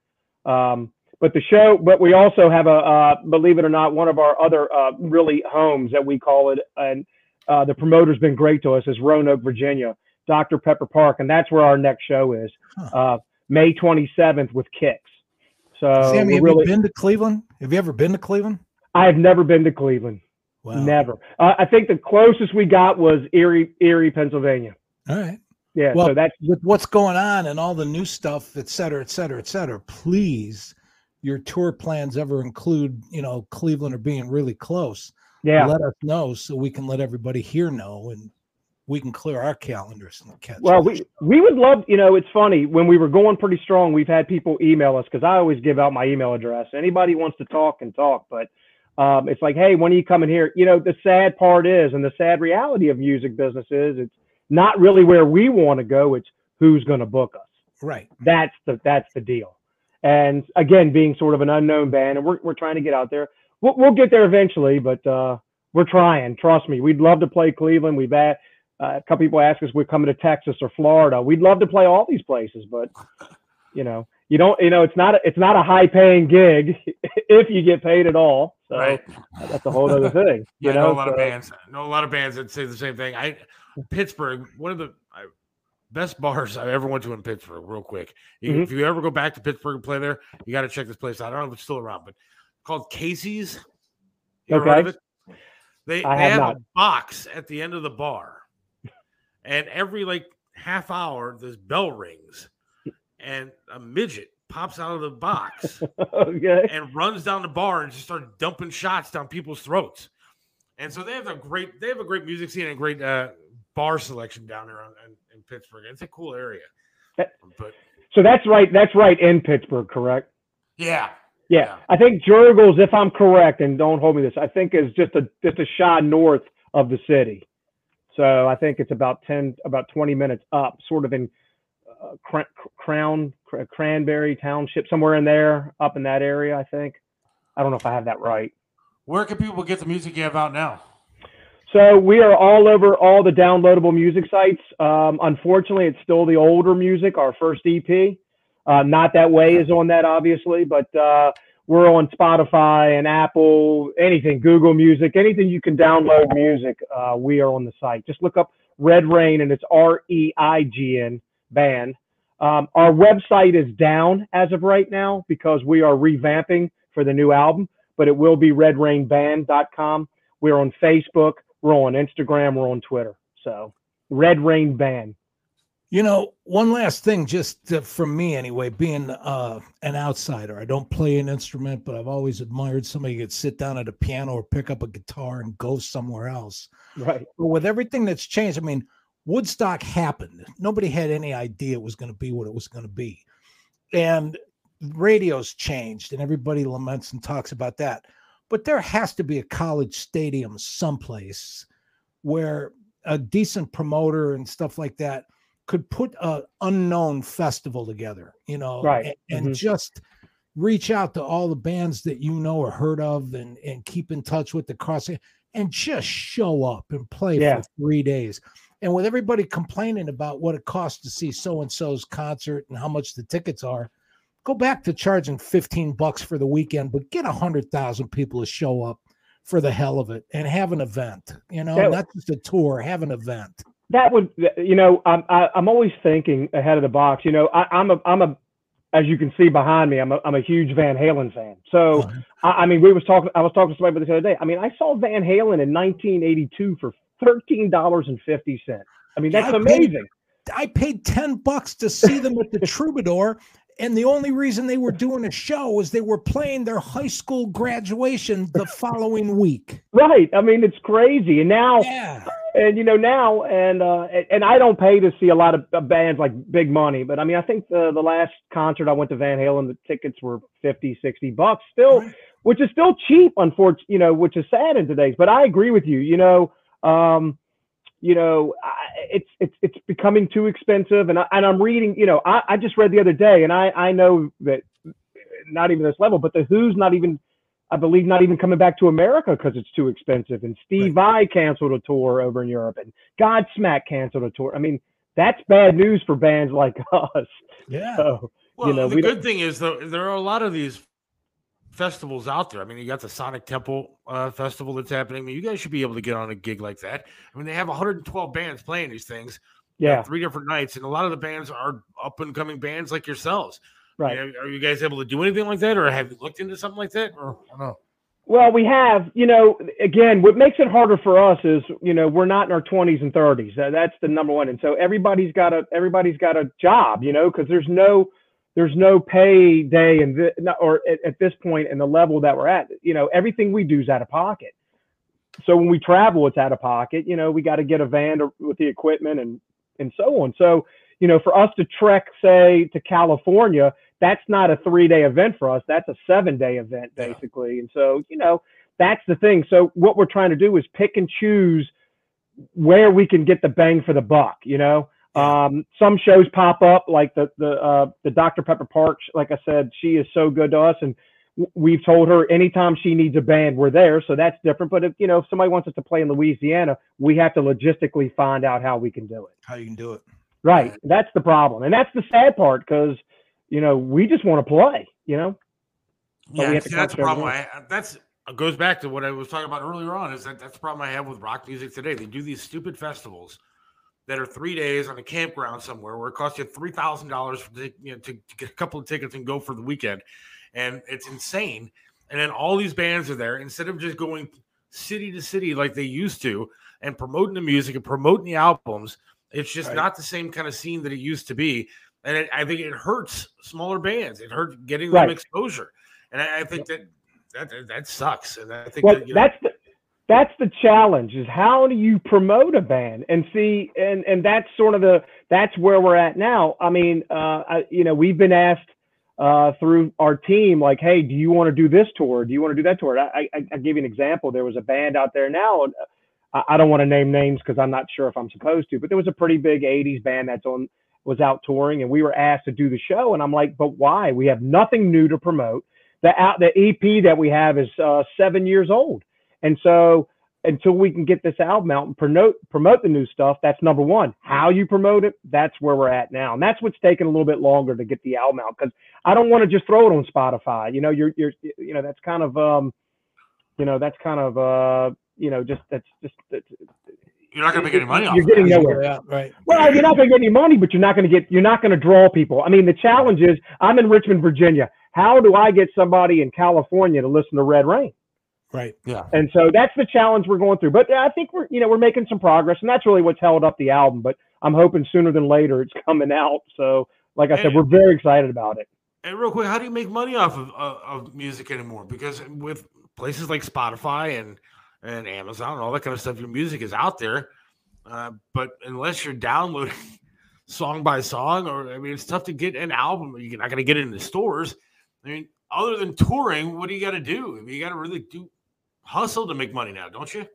Um but the show, but we also have a, uh, believe it or not, one of our other uh, really homes that we call it, and uh, the promoter's been great to us is Roanoke, Virginia, Dr. Pepper Park, and that's where our next show is, uh, May 27th with Kix. So Sammy, have really, you been to Cleveland? Have you ever been to Cleveland? I've never been to Cleveland. Never. Uh, I think the closest we got was Erie, Erie, Pennsylvania. All right. Yeah. well, so that's with what's going on and all the new stuff, et cetera, et cetera, et cetera. Please, your tour plans ever include, you know, Cleveland or being really close. Yeah. Let us know so we can let everybody here know and we can clear our calendars and catch. Well, we we would love, you know, it's funny when we were going pretty strong. We've had people email us because I always give out my email address. Anybody wants to talk and talk, but um, it's like, hey, when are you coming here? You know, the sad part is, and the sad reality of music business is, it's not really where we want to go. It's who's going to book us. Right. That's the that's the deal. And again, being sort of an unknown band, and we're we're trying to get out there. We'll, we'll get there eventually, but uh, we're trying. Trust me. We'd love to play Cleveland. We've had uh, a couple people ask us we're coming to Texas or Florida. We'd love to play all these places, but you know, you don't. You know, it's not a, it's not a high paying gig if you get paid at all. So Right. that's a whole other thing. Yeah, You I know, know, a lot of bands. I know a lot of bands that say the same thing. I Pittsburgh, one of the best bars I ever went to in Pittsburgh. Real quick, Mhm. if you ever go back to Pittsburgh and play there, you got to check this place out. I don't know if it's still around, but called Casey's. You Okay. They I they have have a box at the end of the bar, and every like half hour, this bell rings, and a midget pops out of the box okay. and runs down the bar and just starts dumping shots down people's throats. And so they have a great they have a great music scene and great uh, bar selection down there in, in, in Pittsburgh. It's a cool area. But So that's right. That's right in Pittsburgh, correct? yeah, Yeah, I think Jergel's, if I'm correct, and don't hold me this, I think is just a just a shot north of the city. So I think it's about ten, about twenty minutes up, sort of in uh, Crown Cra- Cranberry Township, somewhere in there, up in that area. I think. I don't know if I have that right. where can people get the music you have out now? So we are all over all the downloadable music sites. Um, unfortunately, it's still the older music, our first EP. Uh, Not That Way is on that, obviously, but uh, we're on Spotify and Apple, anything, Google Music, anything you can download music. Uh, we are on the site. Just look up Red Reign, and it's R E I G N band. Um, our website is down as of right now because we are revamping for the new album, but it will be redreignband.com. We're on Facebook, we're on Instagram, we're on Twitter. So Red Reign Band. You know, one last thing, just uh, from me anyway, being uh, an outsider, I don't play an instrument, but I've always admired somebody who could sit down at a piano or pick up a guitar and go somewhere else. Right. But with everything that's changed, I mean, Woodstock happened. Nobody had any idea it was going to be what it was going to be. And radio's changed, and everybody laments and talks about that. But there has to be a college stadium someplace where a decent promoter and stuff like that could put a unknown festival together, you know, Right. and, and Mhm. just reach out to all the bands that you know or heard of and and keep in touch with the crossing and just show up and play Yeah. for three days. And with everybody complaining about what it costs to see so and so's concert and how much the tickets are, go back to charging 15 bucks for the weekend, but get a hundred thousand people to show up for the hell of it and have an event, you know, Yeah. not just a tour, have an event. that would you know I'm I, I'm always thinking ahead of the box. You know I, I'm a I'm a as you can see behind me I'm a I'm a huge Van Halen fan. So uh-huh. I, I mean we was talking I was talking to somebody about this the other day. I mean I saw Van Halen in 1982 for thirteen dollars and fifty cents. I mean that's I paid- amazing. I paid 10 bucks to see them at the Troubadour. And the only reason they were doing a show was they were playing their high school graduation the following week. Right. I mean, it's crazy. And now, Yeah. and you know, now, and uh, and- I don't pay to see a lot of bands like big money, but I mean, I think the the last concert I went to Van Halen, the tickets were 50, 60 bucks still, which is still cheap, unfortunately, you know, which is sad in today's. But I agree with you. You know, um, you know, I, it's it's it's becoming too expensive, and I, and I'm reading. You know, I, I just read the other day, and I I know that not even this level, but the Who's not even, I believe, not even coming back to America because it's too expensive. And Steve Vai canceled a tour over in Europe, and Godsmack canceled a tour. I mean, that's bad news for bands like us. Yeah. So, Well, you know, the good thing is though there are a lot of these festivals out there. I mean, you got the Sonic Temple uh, festival that's happening. I mean, you guys should be able to get on a gig like that. I mean, they have 112 bands playing these things. Yeah. three different nights, and a lot of the bands are up and coming bands like yourselves. I Right. mean, are you guys able to do anything like that, or have you looked into something like that? Or I don't know. Well, we have, you know, again, what makes it harder for us is, you know, we're not in our 20s and 30s. Uh, That's the number one. And so everybody's got a everybody's got a job, you know, because there's no there's no pay day and or at, at this point in the level that we're at, you know, everything we do is out of pocket. So when we travel, it's out of pocket. You know, we got to get a van to, with the equipment and and so on. So you know, for us to trek, say, to California, that's not a three day event for us. That's a seven day event, basically. And so, you know, that's the thing. So, what we're trying to do is pick and choose where we can get the bang for the buck, you know? Um, some shows pop up like the the uh, the Dr Pepper Park. Like I said, she is so good to us, and we've told her anytime she needs a band, we're there. So that's different. But if you know if somebody wants us to play in Louisiana, we have to logistically find out how we can do it. How you can do it. Right. That's the problem. And that's the sad part because, you know, we just want to play, you know? But Yeah, see, that's the problem. I, that's it goes back to what I was talking about earlier on. Is that that's the problem I have with rock music today? They do these stupid festivals that are three days on a campground somewhere where it costs you three thousand dollars to you know to, to get a couple of tickets and go for the weekend, and it's insane. And then all these bands are there instead of just going city to city like they used to and promoting the music and promoting the albums. It's just Right. not the same kind of scene that it used to be, and it, I think it hurts smaller bands. It hurts getting them exposure, and I, I think that, that that that sucks. And I think Well, that, you know, that's the that's the challenge is how do you promote a band and see and and that's sort of the that's where we're at now. I mean, uh, I, you know, we've been asked uh, through our team like, hey, do you want to do this tour? Do you want to do that tour? I, I I give you an example. There was a band out there now. and I, I don't want to name names because I'm not sure if I'm supposed to, but there was a pretty big '80s band that's on was out touring, and we were asked to do the show, and I'm like, but why? We have nothing new to promote. The out the EP that we have is uh, seven years old, and so until we can get this album out and promote promote the new stuff, that's number one. How you promote it, that's where we're at now, and that's what's taking a little bit longer to get the album out because I don't want to just throw it on Spotify. You know, you're you're you know that's kind of um, you know that's kind of uh, you know just that's just that's, you're not going to make any money off. you're getting that. nowhere. Yeah, right. Well, you're not going to get any money, but you're not going to get you're not going to draw people. I mean, the challenge is I'm in Richmond, Virginia. How do I get somebody in California to listen to Red Reign? Right. Yeah. And so that's the challenge we're going through. But I think we're you know we're making some progress, and that's really what's held up the album. But I'm hoping sooner than later it's coming out. So, like I said, And- we're very excited about it. And real quick, how do you make money off of, uh, of music anymore? Because with places like Spotify and and Amazon and all that kind of stuff, your music is out there. Uh, but unless you're downloading song by song, or I mean, it's tough to get an album. You're not going to get it in the stores. I mean, other than touring, what do you got to do? I mean, you got to really do hustle to make money now, don't you?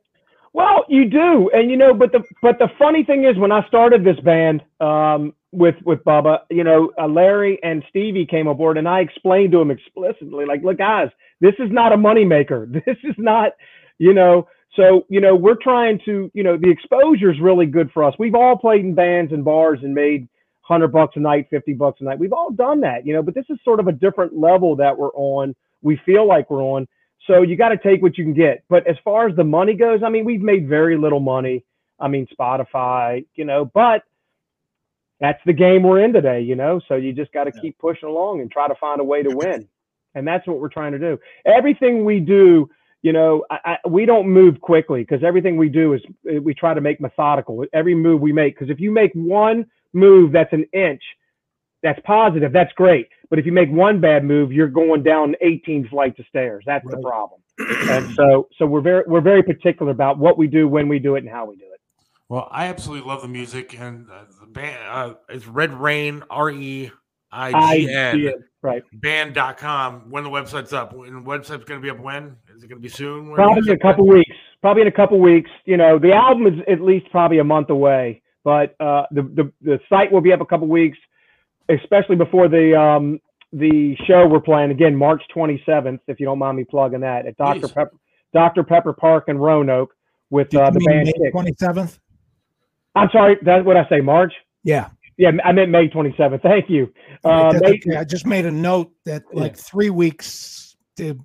Well, you do, and you know, but the but the funny thing is, when I started this band um, with with Bubba, you know, uh, Larry and Stevie came aboard, and I explained to them explicitly, like, look, guys, this is not a moneymaker. This is not, you know. So you know, we're trying to, you know, the exposure is really good for us. We've all played in bands and bars and made hundred bucks a night, fifty bucks a night. We've all done that, you know. But this is sort of a different level that we're on. We feel like we're on. So you got to take what you can get. But as far as the money goes, I mean, we've made very little money. I mean, Spotify, you know, but that's the game we're in today, you know. So you just got to keep pushing along and try to find a way to win. And that's what we're trying to do. Everything we do, you know, I, I, we don't move quickly because everything we do is uh, we try to make methodical. Every move we make, because if you make one move that's an inch, that's positive. That's great. But if you make one bad move, you're going down 18 flights of stairs. That's the problem. and so, so we're very, we're very particular about what we do, when we do it, and how we do it. Well, I absolutely love the music, and uh, the band uh, it's Red Reign, R E I G N, right. band.com. When the website's up, when the website's going to be up when? Is it going to be soon? When Probably in a couple weeks. Probably in a couple weeks. You know, the album is at least probably a month away, but uh, the, the the site will be up a couple weeks, especially before the um, the show we're playing again, March 27th. If you don't mind me plugging that at Dr. Please. Pepper Dr. Pepper Park in Roanoke with uh, the band. May 27th? I'm sorry, that's what I say. March. Yeah. Yeah, I meant May 27th. Thank you. Uh, May, okay. I just made a note that like three weeks to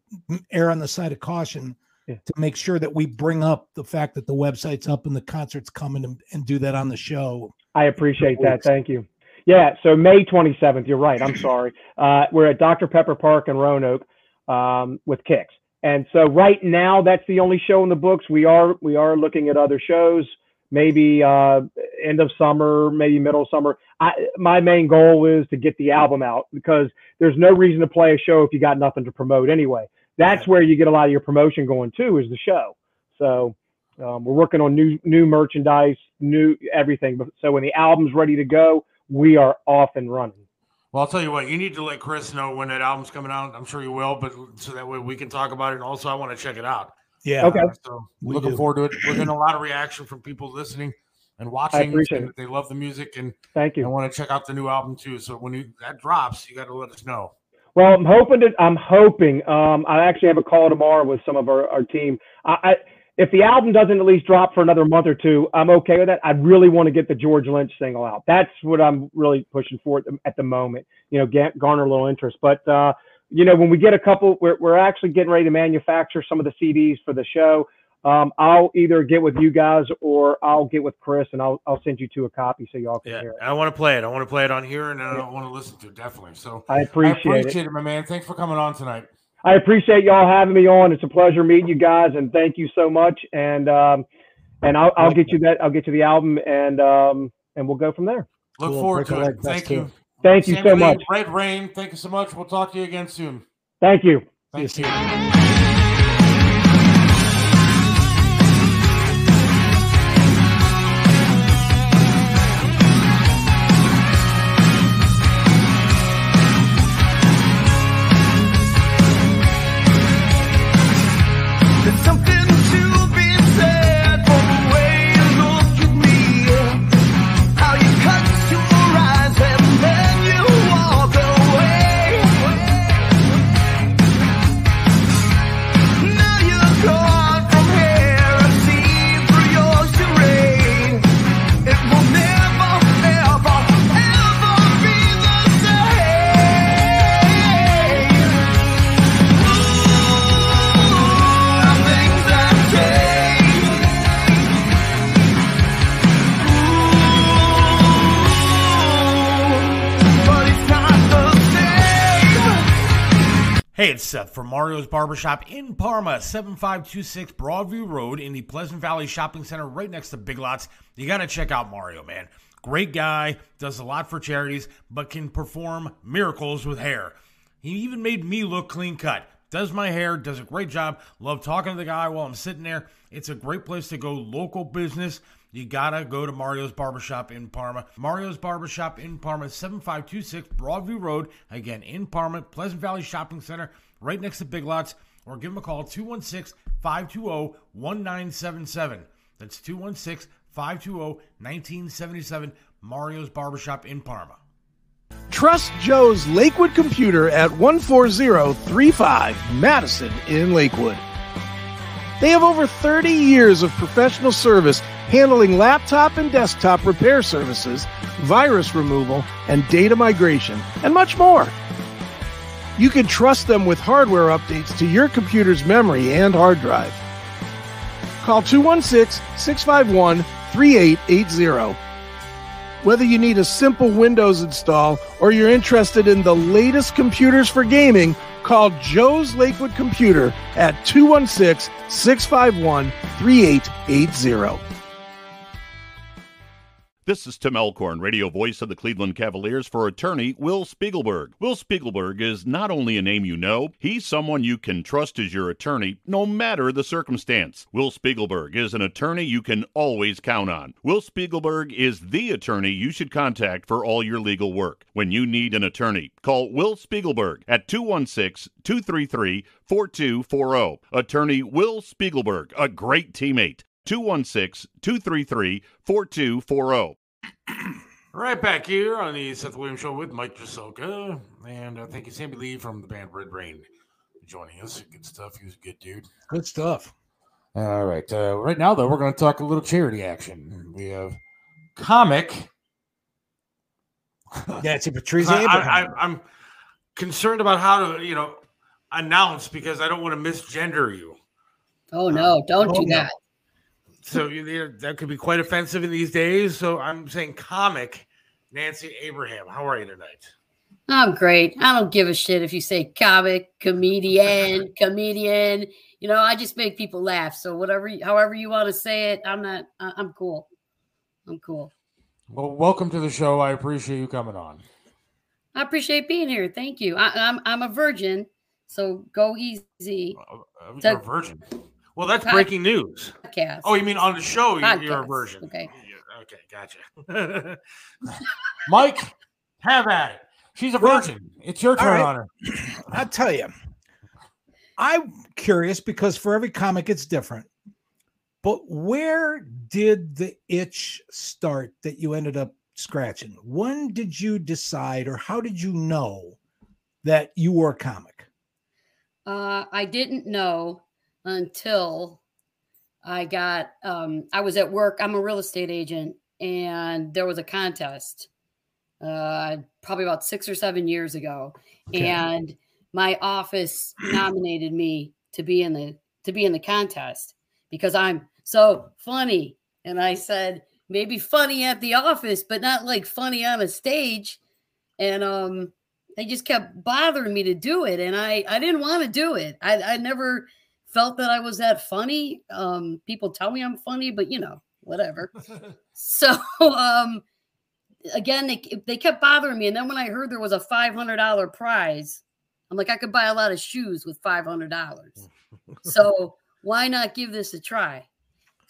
err on the side of caution to make sure that we bring up the fact that the website's up and the concert's coming and, and do that on the show. I appreciate that. Thank you. Yeah, so May 27th. You're right. I'm sorry. Uh, we're at Dr. Pepper Park in Roanoke um, with Kix, and so right now that's the only show in the books. We are we are looking at other shows. Maybe uh, end of summer, maybe middle summer. I, my main goal is to get the album out because there's no reason to play a show if you got nothing to promote anyway. That's where you get a lot of your promotion going too, is the show. So um, we're working on new new merchandise, new everything. So when the album's ready to go, we are off and running. Well, I'll tell you what, you need to let Chris know when that album's coming out. I'm sure you will, but so that way we can talk about it. And also, I want to check it out. Yeah. Okay. So We looking do. forward to it. We're getting a lot of reaction from people listening and watching. appreciate and it. They love the music, and Thank you. I want to check out the new album too. So when you, that drops, you got to let us know. Well, I'm hoping to. I'm hoping. Um, I actually have a call tomorrow with some of our, our team. I, I, if the album doesn't at least drop for another month or two, I'm okay with that. I really want to get the George Lynch single out. That's what I'm really pushing for at the, at the moment. You know, get, garner a little interest. But uh, you know, when we get a couple, we're we're actually getting ready to manufacture some of the CDs for the show. Um, I'll either get with you guys or I'll get with Chris and I'll I'll send you two a copy so y'all can Yeah, hear it. I want to play it. I want to play it on here, and I want to listen to it definitely. So I appreciate it. appreciate it, my man. Thanks for coming on tonight. I appreciate y'all having me on. It's a pleasure meeting you guys, and thank you so much. And um, and I'll, I'll get you that. I'll get you the album, and um, and we'll go from there. Look Cool. forward Break to it. test Thank too. you. Thank you Sammy so much. Red Reign. Thank you so much. We'll talk to you again soon. Thank you. Thank you. Hey, it's Seth from Mario's Barbershop in Parma, 7526 Broadview Road in the Pleasant Valley Shopping Center, right next to Big Lots. You got to check out Mario, man. Great guy, does a lot for charities, but can perform miracles with hair. He even made me look clean cut. Does my hair, does a great job. Love talking to the guy while I'm sitting there. It's a great place to go, local business. You gotta go to Mario's Barbershop in Parma. Mario's Barbershop in Parma, 7526 Broadview Road. Again, in Parma, Pleasant Valley Shopping Center, right next to Big Lots. Or give them a call, 216 520 1977. That's 216 520 1977. Mario's Barbershop in Parma. Trust Joe's Lakewood Computer at 14035 Madison in Lakewood. They have over 30 years of professional service handling laptop and desktop repair services, virus removal, and data migration, and much more. You can trust them with hardware updates to your computer's memory and hard drive. Call 216 651 3880. Whether you need a simple Windows install or you're interested in the latest computers for gaming, call Joe's Lakewood Computer at 216 651 3880. This is Tim Alcorn, radio voice of the Cleveland Cavaliers for attorney Will Spiegelberg. Will Spiegelberg is not only a name you know, he's someone you can trust as your attorney no matter the circumstance. Will Spiegelberg is an attorney you can always count on. Will Spiegelberg is the attorney you should contact for all your legal work. When you need an attorney, call Will Spiegelberg at 216 233 4240. Attorney Will Spiegelberg, a great teammate. 216 233 4240. Right back here on the Seth Williams Show with Mike Cheselka. And uh, thank you, Sammy Lee from the band Red Reign, for joining us. Good stuff. He was a good dude. Good stuff. All right. Uh, right now, though, we're going to talk a little charity action. We have comic. Nancy Patrizi, Abraham. I, I'm concerned about how to, you know, announce because I don't want to misgender you. Oh no, don't Oh, do no. that. So you know, that could be quite offensive in these days. So I'm saying comic Nancy Abraham. How are you tonight? I'm great. I don't give a shit if you say comic, comedian, comedian. You know, I just make people laugh. So whatever, however you want to say it, I'm not. I- I'm cool. I'm cool. Well, welcome to the show. I appreciate you coming on. I appreciate being here. Thank you. I, I'm I'm a virgin, so go easy. Uh, You're a virgin. Well, that's breaking news. Podcast. Oh, you mean on the show? You're, you're a Podcast. virgin. Okay. Yeah, Okay, gotcha. Mike, have at it. She's a virgin. It's your turn right. on her. I'll tell you. I'm curious because for every comic it's different. But where did the itch start that you ended up scratching? When did you decide or how did you know that you were a comic? Uh, I didn't know until I got. Um, I was at work. I'm a real estate agent, and there was a contest, uh, probably about six or seven years ago, Okay. and my office nominated me to be in the to be in the contest because I'm so funny. And I said maybe funny at the office, but not like funny on a stage. And um, they just kept bothering me to do it, and I I didn't want to do it. I I never felt that I was that funny. Um, people tell me I'm funny, but you know whatever. so um, again, they they kept bothering me, and then when I heard there was a five hundred dollar prize, I'm like I could buy a lot of shoes with five hundred dollars. so why not give this a try?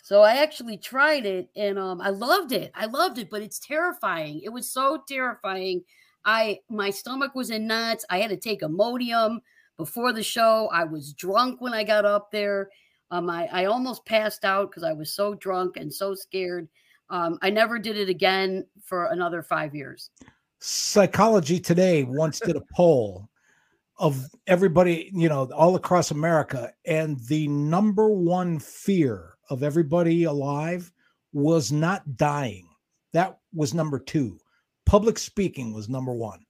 So I actually tried it and um, I loved it. I loved it, but it's terrifying. It was so terrifying. I my stomach was in knots. I had to take Imodium before the show. I was drunk when I got up there. Um, I, I almost passed out because I was so drunk and so scared. Um, I never did it again for another five years. Psychology Today once did a poll of everybody, you know, all across America, and the number one fear of everybody alive was not dying. That was number two. Public speaking was number one.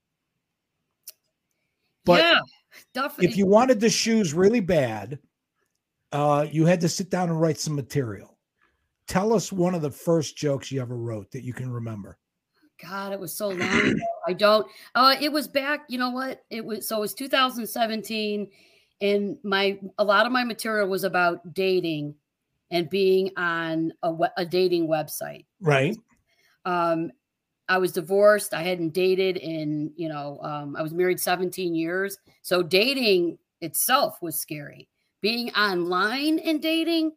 But yeah, definitely. if you wanted the shoes really bad, uh, you had to sit down and write some material. Tell us one of the first jokes you ever wrote that you can remember. God, it was so long ago. I don't. Uh, it was back. You know what? It was so. It was 2017, and my a lot of my material was about dating and being on a, a dating website. Right. Um, I was divorced. I hadn't dated in, you know, um, I was married 17 years. So dating itself was scary. Being online and dating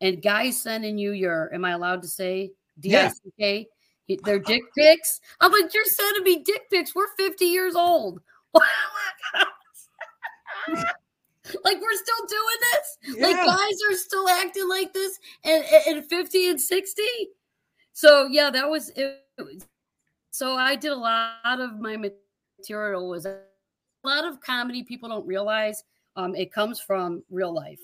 and guys sending you your, am I allowed to say Yeah. D-I-C-K? Their dick pics. I'm like, you're sending me dick pics. We're 50 years old. like we're still doing this like guys are still acting like this and and 50 and 60 so yeah that was it was- so i did a lot of my material was a lot of comedy people don't realize um it comes from real life.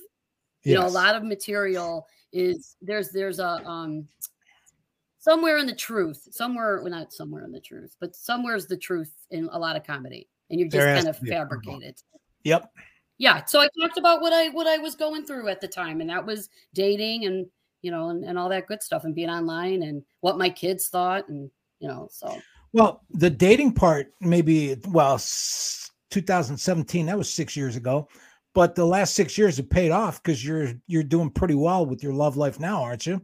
You know a lot of material is there's there's a um somewhere in the truth somewhere well not somewhere in the truth but somewhere's the truth in a lot of comedy and you're just There kind of fabricated. Yep. yeah so i talked about what i what i was going through at the time and that was dating and you know and, and all that good stuff and being online and what my kids thought and you know so Well, the dating part, maybe, well, 2017, that was six years ago. But the last six years have paid off because you're you're doing pretty well with your love life now, aren't you?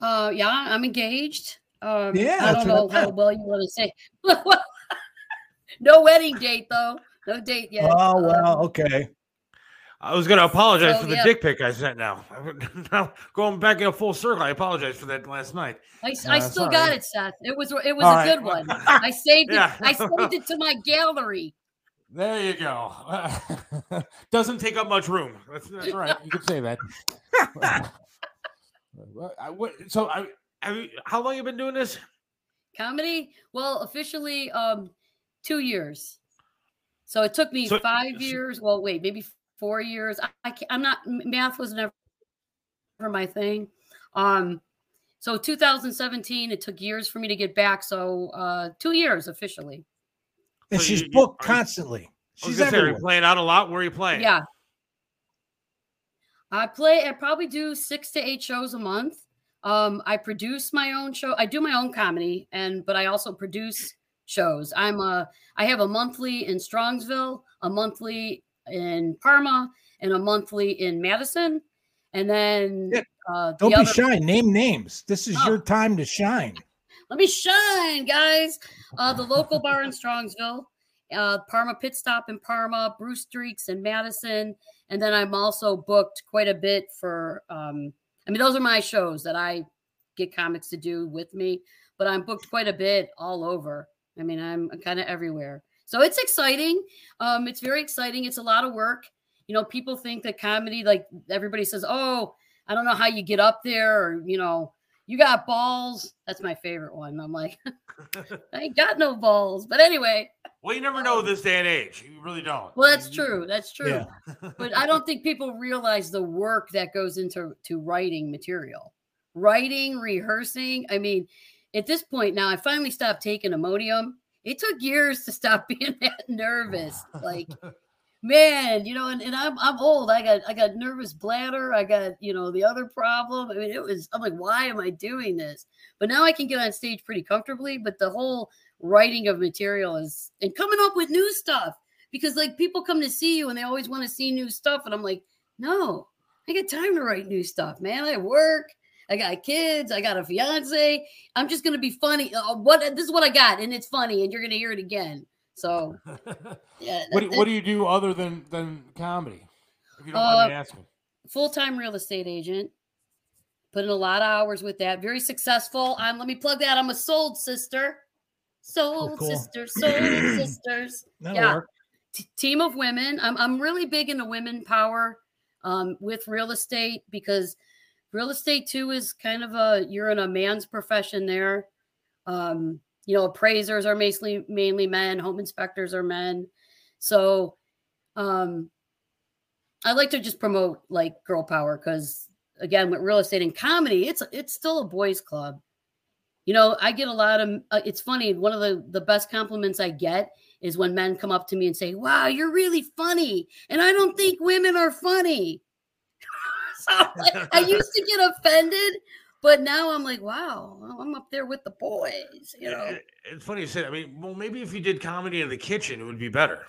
uh yeah i'm engaged um Yeah, i don't know how well you want to say no wedding date though no date yet Oh Um, well, okay. I was going to apologize So, for the dick pic I sent now. now. Going back in a full circle, I apologize for that last night. I, Uh, still sorry. got it, Seth. It was it was All a right. good one. I saved it. Yeah. I saved it to my gallery. There you go. Doesn't take up much room. That's, that's right. You could say that. I- so, I, how long you been doing this? Comedy? Well, officially um 2 years. So it took me So- 5 years. Well, wait, maybe 4 years. I, I can't, I'm not math was never my thing. Um so 2017 it took years for me to get back so uh 2 years officially. And So she's you- you- booked you- constantly. I was She's gonna say, you everywhere. playing out a lot? Where are you playing? Yeah. I play I probably do 6 to 8 shows a month. Um I produce my own show. I do my own comedy and but I also produce shows. I'm a I have a monthly in Strongsville, a monthly in Parma, and a monthly in Madison. And then uh the Don't be other- shy. Name names. This is Oh. your time to shine. let me shine, guys. Uh, the local bar in Strongsville, uh, Parma Pit Stop in Parma, Bruce Streaks in Madison, and then I'm also booked quite a bit for. Um, I mean, those are my shows that I get comics to do with me, but I'm booked quite a bit all over. I mean, I'm kind of everywhere, so it's exciting. Um, it's very exciting. It's a lot of work. You know, people think that comedy, like everybody says, oh, I don't know how you get up there, or you know, you got balls. That's my favorite one. I'm like, I ain't got no balls. But anyway, Well, you never know this day and age. You really don't. well, that's true. That's true. Yeah. but I don't think people realize the work that goes into to writing material, writing, rehearsing. I mean, at this point now, I finally stopped taking Imodium. It took years to stop being that nervous. Like, man, you know, and, and I'm I'm old. I got I got nervous bladder. I got you know the other problem. I mean, it was. I'm like, why am I doing this? But now I can get on stage pretty comfortably. But the whole writing of material is and coming up with new stuff because like people come to see you and they always want to see new stuff, and I'm like, no, I got time to write new stuff, man. I work. I got kids. I got a fiance. I'm just gonna be funny. Uh, what this is what I got, and it's funny, and you're gonna hear it again. So, yeah. What do, what do you do other than than comedy? If you don't mind me Uh, asking. full-time real estate agent put in a lot of hours with that very successful i'm let me plug that i'm a sold sister sold Oh, cool. sister sold sisters That'll yeah work. T- team of women I'm, I'm really big into women power um, with real estate because real estate too is kind of a you're in a man's profession there um, you know appraisers are mainly mainly men home inspectors are men so um I like to just promote like girl power because again, with real estate and comedy, it's it's still a boys' club. You know, I get a lot of. Uh, it's funny. One of the the best compliments I get is when men come up to me and say, "Wow, you're really funny," and I don't think women are funny. like, I used to get offended, but now I'm like, wow, I'm up there with the boys. You know. It- it's funny you said. I mean, well, maybe if you did comedy in the kitchen, it would be better.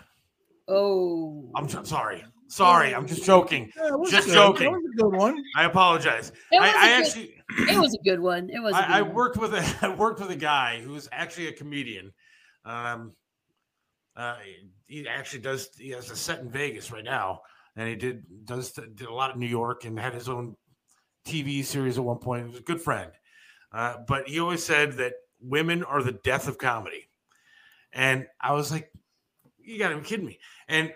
Oh, I'm so- sorry. Sorry, I'm just joking. Yeah, was Just good. joking. That was a good one. I apologize. It I, was good- actually, it was a good one. It was. I, I worked with a, I worked with a guy who's actually a comedian. Um, uh, he actually does. He has a set in Vegas right now, and he did does did a lot in New York and had his own TV series at one point. He was a good friend, uh, but he always said that women are the death of comedy, and I was like, "You got to be kidding me!" And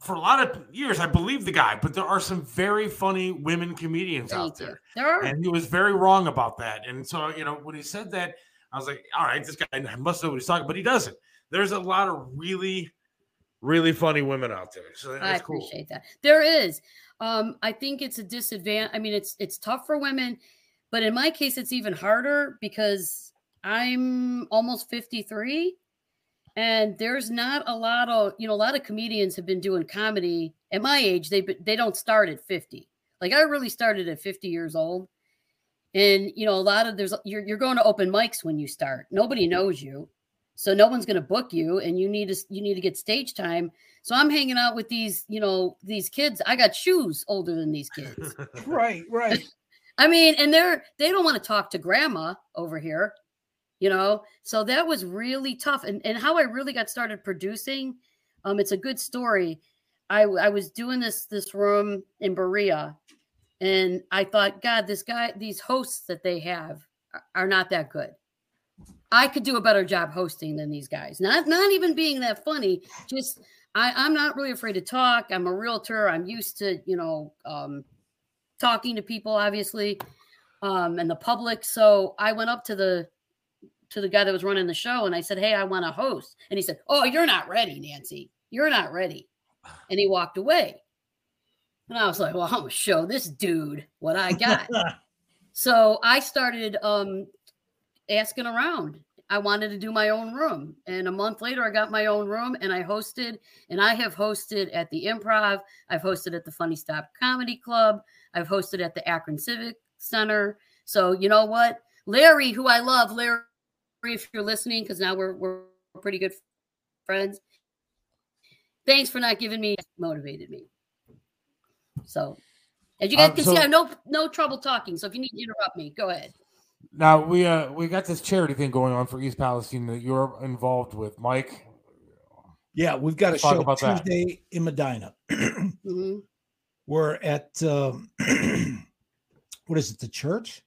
for a lot of years, I believed the guy, but there are some very funny women comedians out there. There are. And he was very wrong about that. And so, you know, when he said that, I was like, all right, this guy must know what he's talking, but he doesn't. There's a lot of really, really funny women out there. So I that's cool. appreciate that. There is. Um, I think it's a disadvantage. I mean, it's it's tough for women, but in my case, it's even harder because I'm almost 53, and there's not a lot of you know a lot of comedians have been doing comedy at my age. They they don't start at 50. Like I really started at 50 years old, and you know a lot of there's you're you're going to open mics when you start. Nobody knows you so no one's going to book you and you need to you need to get stage time. So i'm hanging out with these you know these kids. I got shoes older than these kids. Right, right. i mean and they're they don't want to talk to grandma over here you know? So that was really tough. And and how i really got started producing um it's a good story. I i was doing this this room in berea and i thought god this guy these hosts that they have are- are not that good I could do a better job hosting than these guys. Not not even being that funny. Just I, I'm not really afraid to talk. I'm a realtor. I'm used to you know um, talking to people, obviously, um, and the public. So I went up to the to the guy that was running the show and I said, "Hey, I want to host." And he said, "Oh, you're not ready, Nancy. You're not ready." And he walked away. And I was like, "Well, I'm gonna show this dude what I got." so I started um, asking around. I wanted to do my own room. And a month later, I got my own room and I hosted. And I have hosted at the Improv. I've hosted at the Funny Stop Comedy Club. I've hosted at the Akron Civic Center. So, you know what? Larry, who I love, Larry, if you're listening, because now we're, we're pretty good friends. Thanks for not giving me motivated me. So, as you guys Um, can so- see, I have no no trouble talking. So if you need to interrupt me, go ahead. Now we uh we got this charity thing going on for East Palestine that you're involved with, Mike. Yeah, we've got a Let's talk show about that. Tuesday in Medina. Mhm. We're at um, what is it? The church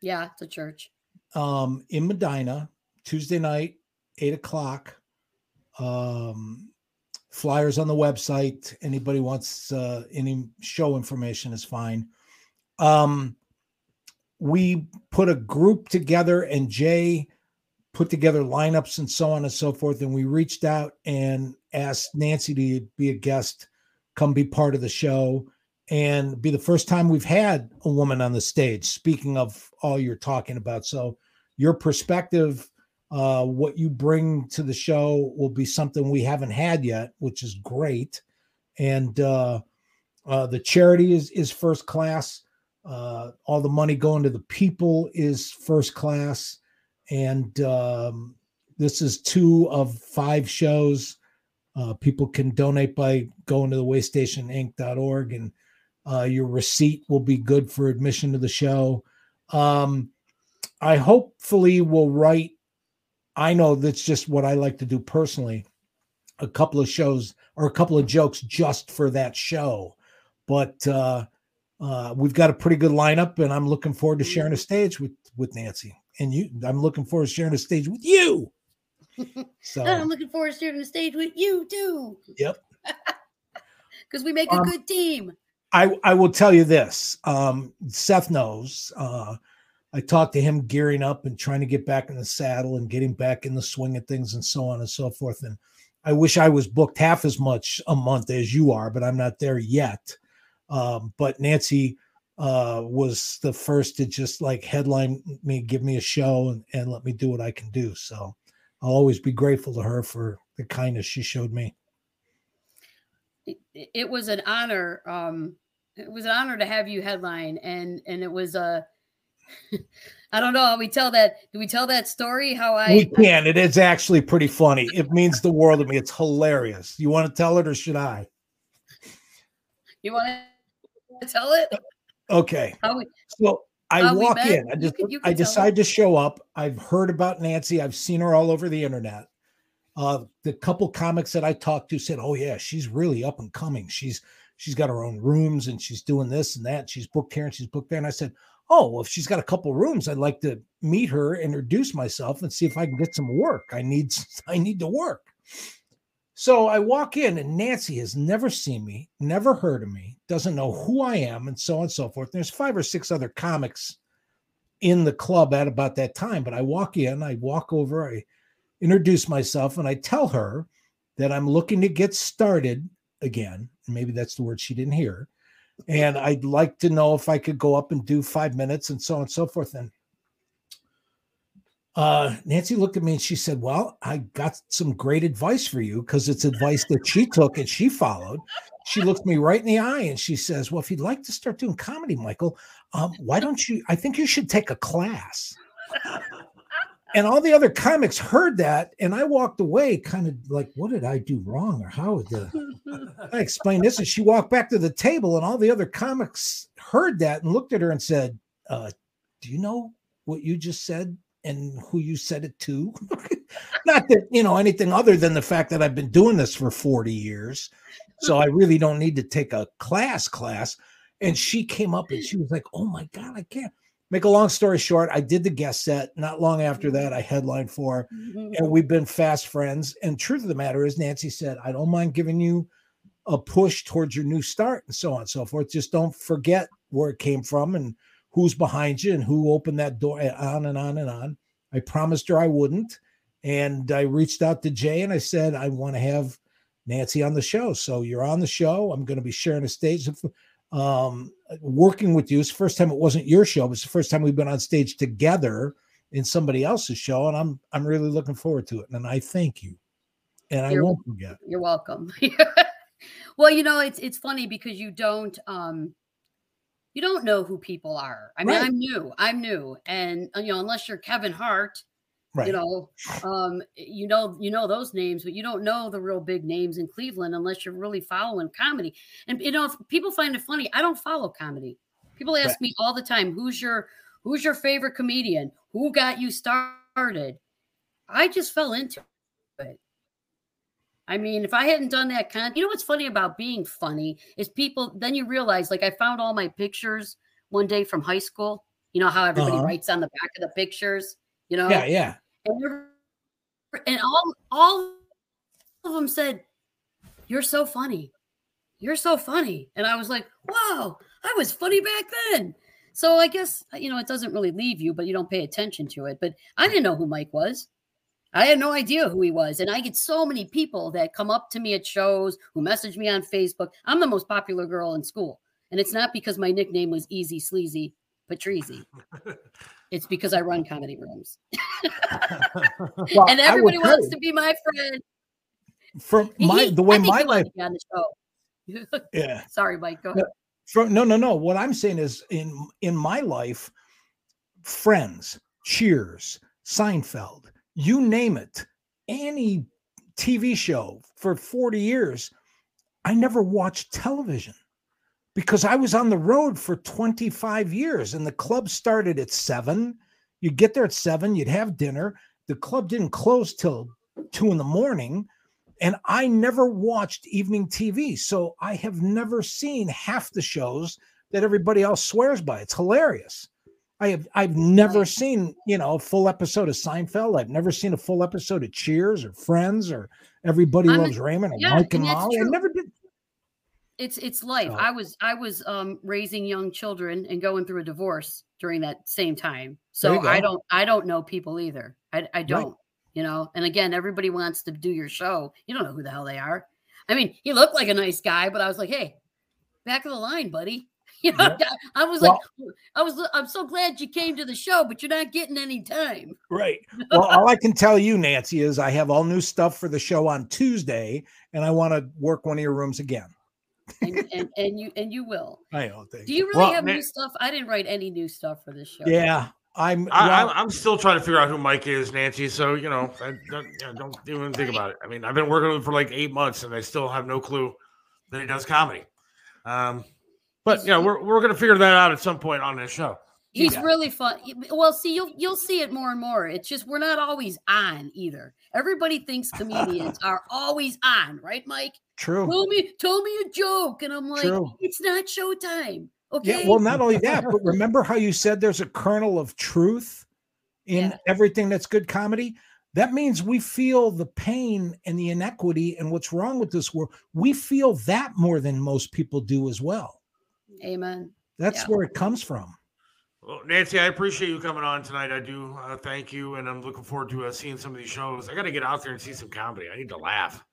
Yeah, the church. um, in Medina Tuesday night, eight o'clock. Um, flyers on the website. Anybody wants uh, any show information is fine. Um, we put a group together, and Jay put together lineups and so on and so forth. And we reached out and asked Nancy to be a guest, come be part of the show, and be the first time we've had a woman on the stage. Speaking of all you're talking about, so your perspective, uh, what you bring to the show, will be something we haven't had yet, which is great. And uh, uh, the charity is is first class. Uh, all the money going to the people is first class and um, this is two of five shows. Uh, people can donate by going to the waystationinc.org, and uh, your receipt will be good for admission to the show. Um, I hopefully will write. I know that's just what I like to do personally. A couple of shows or a couple of jokes just for that show, but uh, uh, we've got a pretty good lineup, and I'm looking forward to sharing a stage with with Nancy and you. I'm looking forward to sharing a stage with you. So I'm looking forward to sharing the stage with you too, yep. because we make a Um, good team. I I will tell you this. Um, Seth knows. Uh, I talked to him gearing up and trying to get back in the saddle and getting back in the swing of things and so on and so forth. And I wish I was booked half as much a month as you are, but I'm not there yet. Um, but Nancy uh, was the first to just like headline me, give me a show, and, and let me do what I can do. So I'll always be grateful to her for the kindness she showed me. It, it was an honor. Um, it was an honor to have you headline, and and it was uh, I don't know. How we tell that. Do we tell that story? How I we can. It is actually pretty funny. It means the world to me. It's hilarious. You want to tell it or should I? you want to tell it? Okay. We, So I walk in. I You just can- you I can tell decide to show up. I've heard about Nancy. I've seen her all over the internet. Uh, the couple comics that I talked to said, "Oh yeah, she's really up and coming. She's she's got her own rooms and she's doing this and that. She's booked here and she's booked there." And I said, "Oh well, if she's got a couple rooms, I'd like to meet her, introduce myself, and see if I can get some work. I need I need to work." So I walk in, and Nancy has never seen me, never heard of me, doesn't know who I am, and so on and so forth. There's five or six other comics in the club at about that time. But I walk in, I walk over, I introduce myself, and I tell her that I'm looking to get started again. Maybe that's the word she didn't hear. And I'd like to know if I could go up and do five minutes and so on and so forth. And uh, Nancy looked at me and she said, Well, I got some great advice for you because it's advice that she took and she followed. She looked me right in the eye and she says, Well, if you'd like to start doing comedy, Michael, um, why don't you? I think you should take a class. And all the other comics heard that, and I walked away kind of like, What did I do wrong? Or how did I explain this? And she walked back to the table, and all the other comics heard that and looked at her and said, uh, Do you know what you just said and who you said it to? Not that, you know, anything other than the fact that I've been doing this for 40 years. So I really don't need to take a class class. And she came up and she was like, Oh my God, I can't. Make a long story short, I did the guest set. Not long after that, I headlined for her, and we've been fast friends. And truth of the matter is, Nancy said, I don't mind giving you a push towards your new start and so on and so forth. Just don't forget where it came from and who's behind you and who opened that door, on and on and on. I promised her I wouldn't. And I reached out to Jay and I said, I want to have Nancy on the show. So you're on the show. I'm going to be sharing a stage. Um, working with you. It's the first time it wasn't your show, but it's the first time we've been on stage together in somebody else's show. And I'm I'm really looking forward to it. And I thank you. And I You're- won't forget. You're welcome. well, you know, it's it's funny because you don't um you don't know who people are. I mean, Right. I'm new. I'm new. And uh, you know, unless you're Kevin Hart, Right. you know, um you know you know those names, but you don't know the real big names in Cleveland unless you're really following comedy. And you know, if people find it funny, I don't follow comedy. People ask Right. me all the time, who's your who's your favorite comedian? Who got you started? I just fell into. I mean, if I hadn't done that kind, you know what's funny about being funny is people. Then you realize, like, I found all my pictures one day from high school. You know how everybody Uh-huh. writes on the back of the pictures. You know, Yeah, yeah. and, and all all of them said, "You're so funny. You're so funny." And I was like, "Wow, I was funny back then." So I guess you know it doesn't really leave you, but you don't pay attention to it. But I didn't know who Mike was. I had no idea who he was. And I get so many people that come up to me at shows who message me on Facebook. I'm the most popular girl in school. And it's not because my nickname was Easy Sleazy Patrizi. It's because I run comedy rooms. Well, and everybody wants to be my friend. from my He- the way my life on the show. Yeah. Sorry, Mike. Go ahead. from no no no what i'm saying is in in my life friends cheers seinfeld you name it any tv show for 40 years i never watched television because i was on the road for 25 years and the club started at 7 you'd get there at 7 you'd have dinner the club didn't close till 2 in the morning and I never watched evening TV, so I have never seen half the shows that everybody else swears by. It's hilarious. I have I've never seen, you know, a full episode of Seinfeld. I've never seen a full episode of Cheers or Friends or Everybody I'm a- Loves Raymond or yeah, Mike and Molly. I never did. It's it's life. Oh. I was I was um raising young children and going through a divorce during that same time. So I don't I don't know people either. I I don't. You know, and again, everybody wants to do your show. You don't know who the hell they are. I mean, he looked like a nice guy, but I was like, hey, back of the line, buddy. You know, I was like, I was I'm so glad you came to the show, but you're not getting any time. Right. Well, all I can tell you, Nancy, is I have all new stuff for the show on Tuesday, and I want to work one of your rooms again. and, and and you and you will. I know. Thank Do you really Well, have Na- new stuff? I didn't write any new stuff for this show. Yeah, I'm. I, well, I'm, I'm still trying to figure out who Mike is, Nancy. So you know, I don't, you know, don't even think about it. I mean, I've been working with him for like eight months, and I still have no clue that he does comedy. Um, but yeah, we're we're gonna figure that out at some point on this show. He's Yeah. really fun. Well, see, you'll you'll see it more and more. It's just we're not always on either. Everybody thinks comedians are always on, right, Mike? True. Tell me, tell me a joke, and I'm like, True. it's not showtime. Okay. Yeah, well, not only that, but remember how you said there's a kernel of truth in everything that's good comedy? That means we feel the pain and the inequity and what's wrong with this world. We feel that more than most people do as well. Amen. That's Yeah. where it comes from. Well, Nancy, I appreciate you coming on tonight. I do. Uh, thank you, and I'm looking forward to uh, seeing some of these shows. I got to get out there and see some comedy. I need to laugh.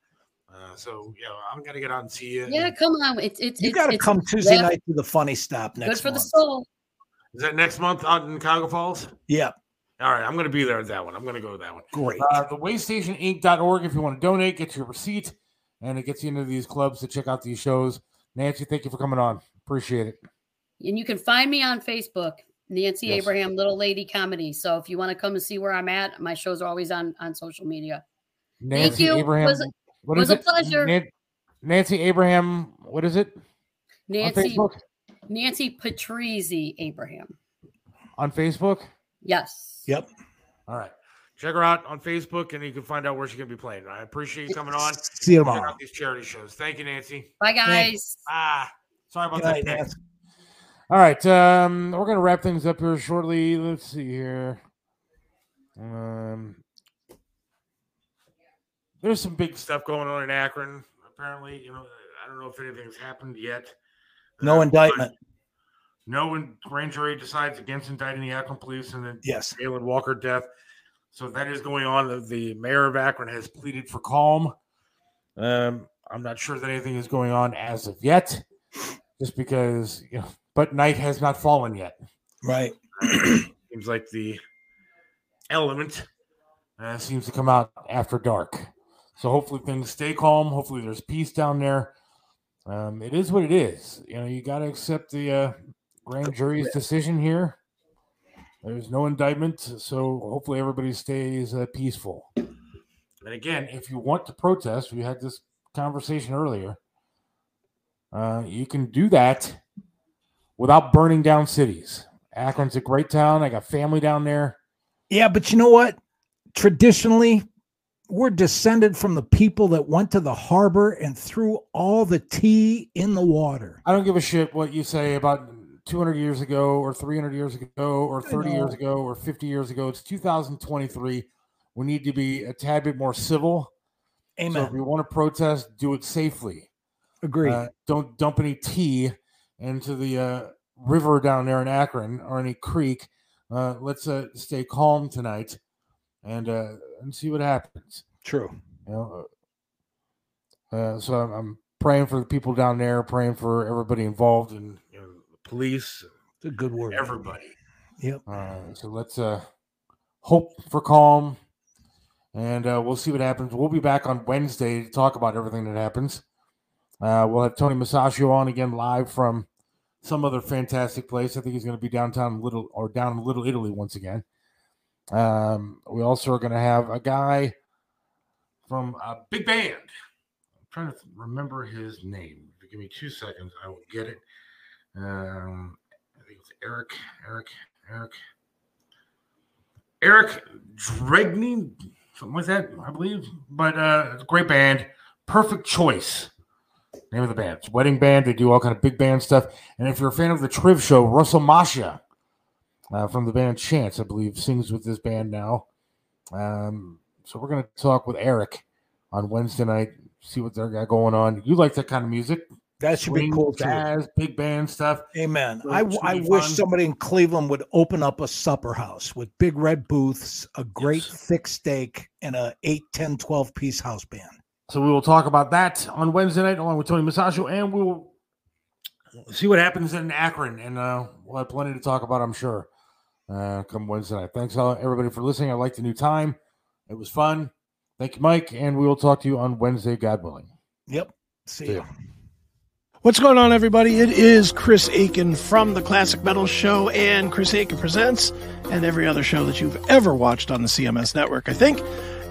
Uh, so yeah, I'm gonna get out and see you. Yeah, come on. It's it's You it's, got to it's come Tuesday laugh- night to the funny stop Good next for the month. soul. Is that next month out in Cuyahoga Falls? Yeah. All right, I'm going to be there at that one. I'm going to go to that one. Great. Uh, the waystationinc.org if you want to donate, get your receipt, and it gets you into these clubs to check out these shows. Nancy, thank you for coming on. Appreciate it. And you can find me on Facebook, Nancy Yes. Abraham, Little Lady Comedy. So if you want to come and see where I'm at, my shows are always on on social media. Thank you. Abraham. Was, what was is a it? pleasure. Nan- Nancy Abraham. What is it? Nancy Facebook? Nancy Patrizi Abraham. On Facebook? Yes. Yep. All right. Check her out on Facebook, and you can find out where she's going to be playing. I appreciate you coming on. See you tomorrow. these charity shows. Thank you, Nancy. Bye guys. Ah, sorry about that. All right, um, we're gonna wrap things up here shortly. Let's see here. Um, there's some big stuff going on in Akron. Apparently, you know, I don't know if anything's happened yet. No Uh, indictment. No one grand jury decides against indicting the Akron police and the Yes. Jayland Walker death. So that is going on. The, the mayor of Akron has pleaded for calm. Um, I'm not sure that anything is going on as of yet, just because you know, but night has not fallen yet. Right. Seems like the element uh, seems to come out after dark. So hopefully things stay calm. Hopefully there's peace down there. Um, it is what it is. You know, you got to accept the uh, grand jury's decision here. There's no indictment, so hopefully everybody stays uh, peaceful. And again, if you want to protest, we had this conversation earlier. Uh, you can do that without burning down cities. Akron's a great town. I got family down there. Yeah, but you know what? Traditionally, we're descended from the people that went to the harbor and threw all the tea in the water. I don't give a shit what you say about 200 years ago or 300 years ago or 30 years ago or 50 years ago. It's 2023. We need to be a tad bit more civil. Amen. So if you want to protest, do it safely. Agreed. Uh, don't dump any tea into the uh, river down there in Akron or any creek. Uh, let's uh, stay calm tonight and uh, and see what happens. True. You know, uh, so I'm, I'm praying for the people down there, praying for everybody involved, and you know, the police, It's a good word. everybody. Yep. Uh, so let's uh, hope for calm, and uh, we'll see what happens. We'll be back on Wednesday to talk about everything that happens. Uh, we'll have Tony Masaccio on again live from some other fantastic place. I think he's going to be downtown Little or down in Little Italy once again. Um, we also are going to have a guy from a big band. I'm trying to remember his name. Give me two seconds, I will get it. Um, I think it's Eric, Eric, Eric, Eric Dregney, something like that, I believe. But uh, great band. Perfect choice. Name of the band. Wedding band. They do all kind of big band stuff. And if you're a fan of the Triv Show, Russell Masha uh, from the band Chance, I believe, sings with this band now. Um, so we're going to talk with Eric on Wednesday night, see what they got going on. You like that kind of music? That should be cool too. Jazz, big band stuff. Amen. So I, I wish fun. somebody in Cleveland would open up a supper house with big red booths, a great thick steak, and a 8, 10, 12 piece house band. So we will talk about that on Wednesday night along with Tony Masaccio, and we will see what happens in Akron, and uh, we'll have plenty to talk about, I'm sure, uh, come Wednesday night. Thanks, everybody, for listening. I like the new time. It was fun. Thank you, Mike, and we will talk to you on Wednesday, God willing. Yep. See See ya. What's going on, everybody? It is Chris Akin from the Classic Metal Show and Chris Akin Presents, and every other show that you've ever watched on the CMS network, I think.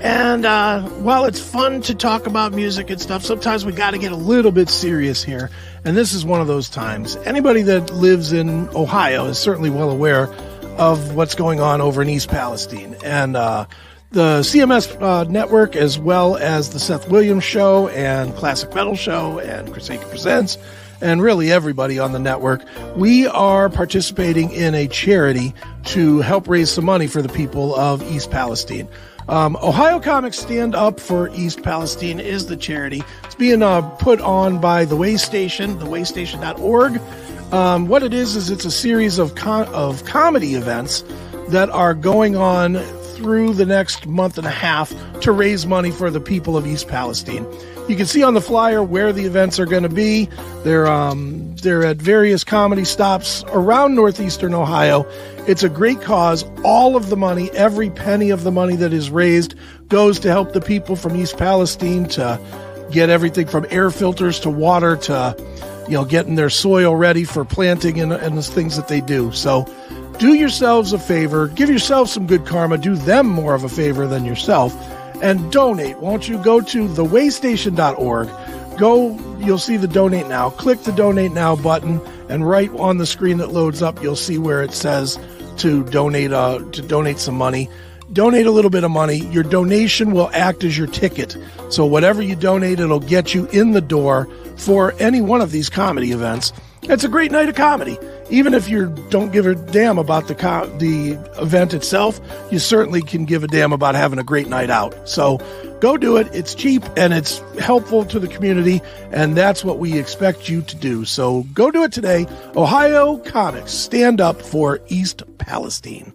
And uh, while it's fun to talk about music and stuff, sometimes we got to get a little bit serious here. And this is one of those times. Anybody that lives in Ohio is certainly well aware of what's going on over in East Palestine. And uh, the CMS uh, network, as well as the Seth Williams Show and Classic Metal Show and Chris Akin Presents, and really everybody on the network, we are participating in a charity to help raise some money for the people of East Palestine. Um, Ohio Comics Stand Up for East Palestine is the charity. It's being uh, put on by the Way Station, thewaystation.org. Um, what it is is it's a series of com- of comedy events that are going on through the next month and a half to raise money for the people of East Palestine. You can see on the flyer where the events are going to be. They're um, they're at various comedy stops around northeastern Ohio. It's a great cause. All of the money, every penny of the money that is raised, goes to help the people from East Palestine to get everything from air filters to water to you know getting their soil ready for planting and, and the things that they do. So do yourselves a favor, give yourself some good karma, do them more of a favor than yourself, and donate. Won't you go to thewaystation.org? Go, you'll see the donate now. Click the donate now button, and right on the screen that loads up, you'll see where it says to donate uh, to donate some money. Donate a little bit of money. Your donation will act as your ticket. So whatever you donate, it'll get you in the door for any one of these comedy events. It's a great night of comedy. Even if you don't give a damn about the co- the event itself, you certainly can give a damn about having a great night out. So go do it. It's cheap and it's helpful to the community, and that's what we expect you to do. So go do it today. Ohio Comics, stand up for East Palestine.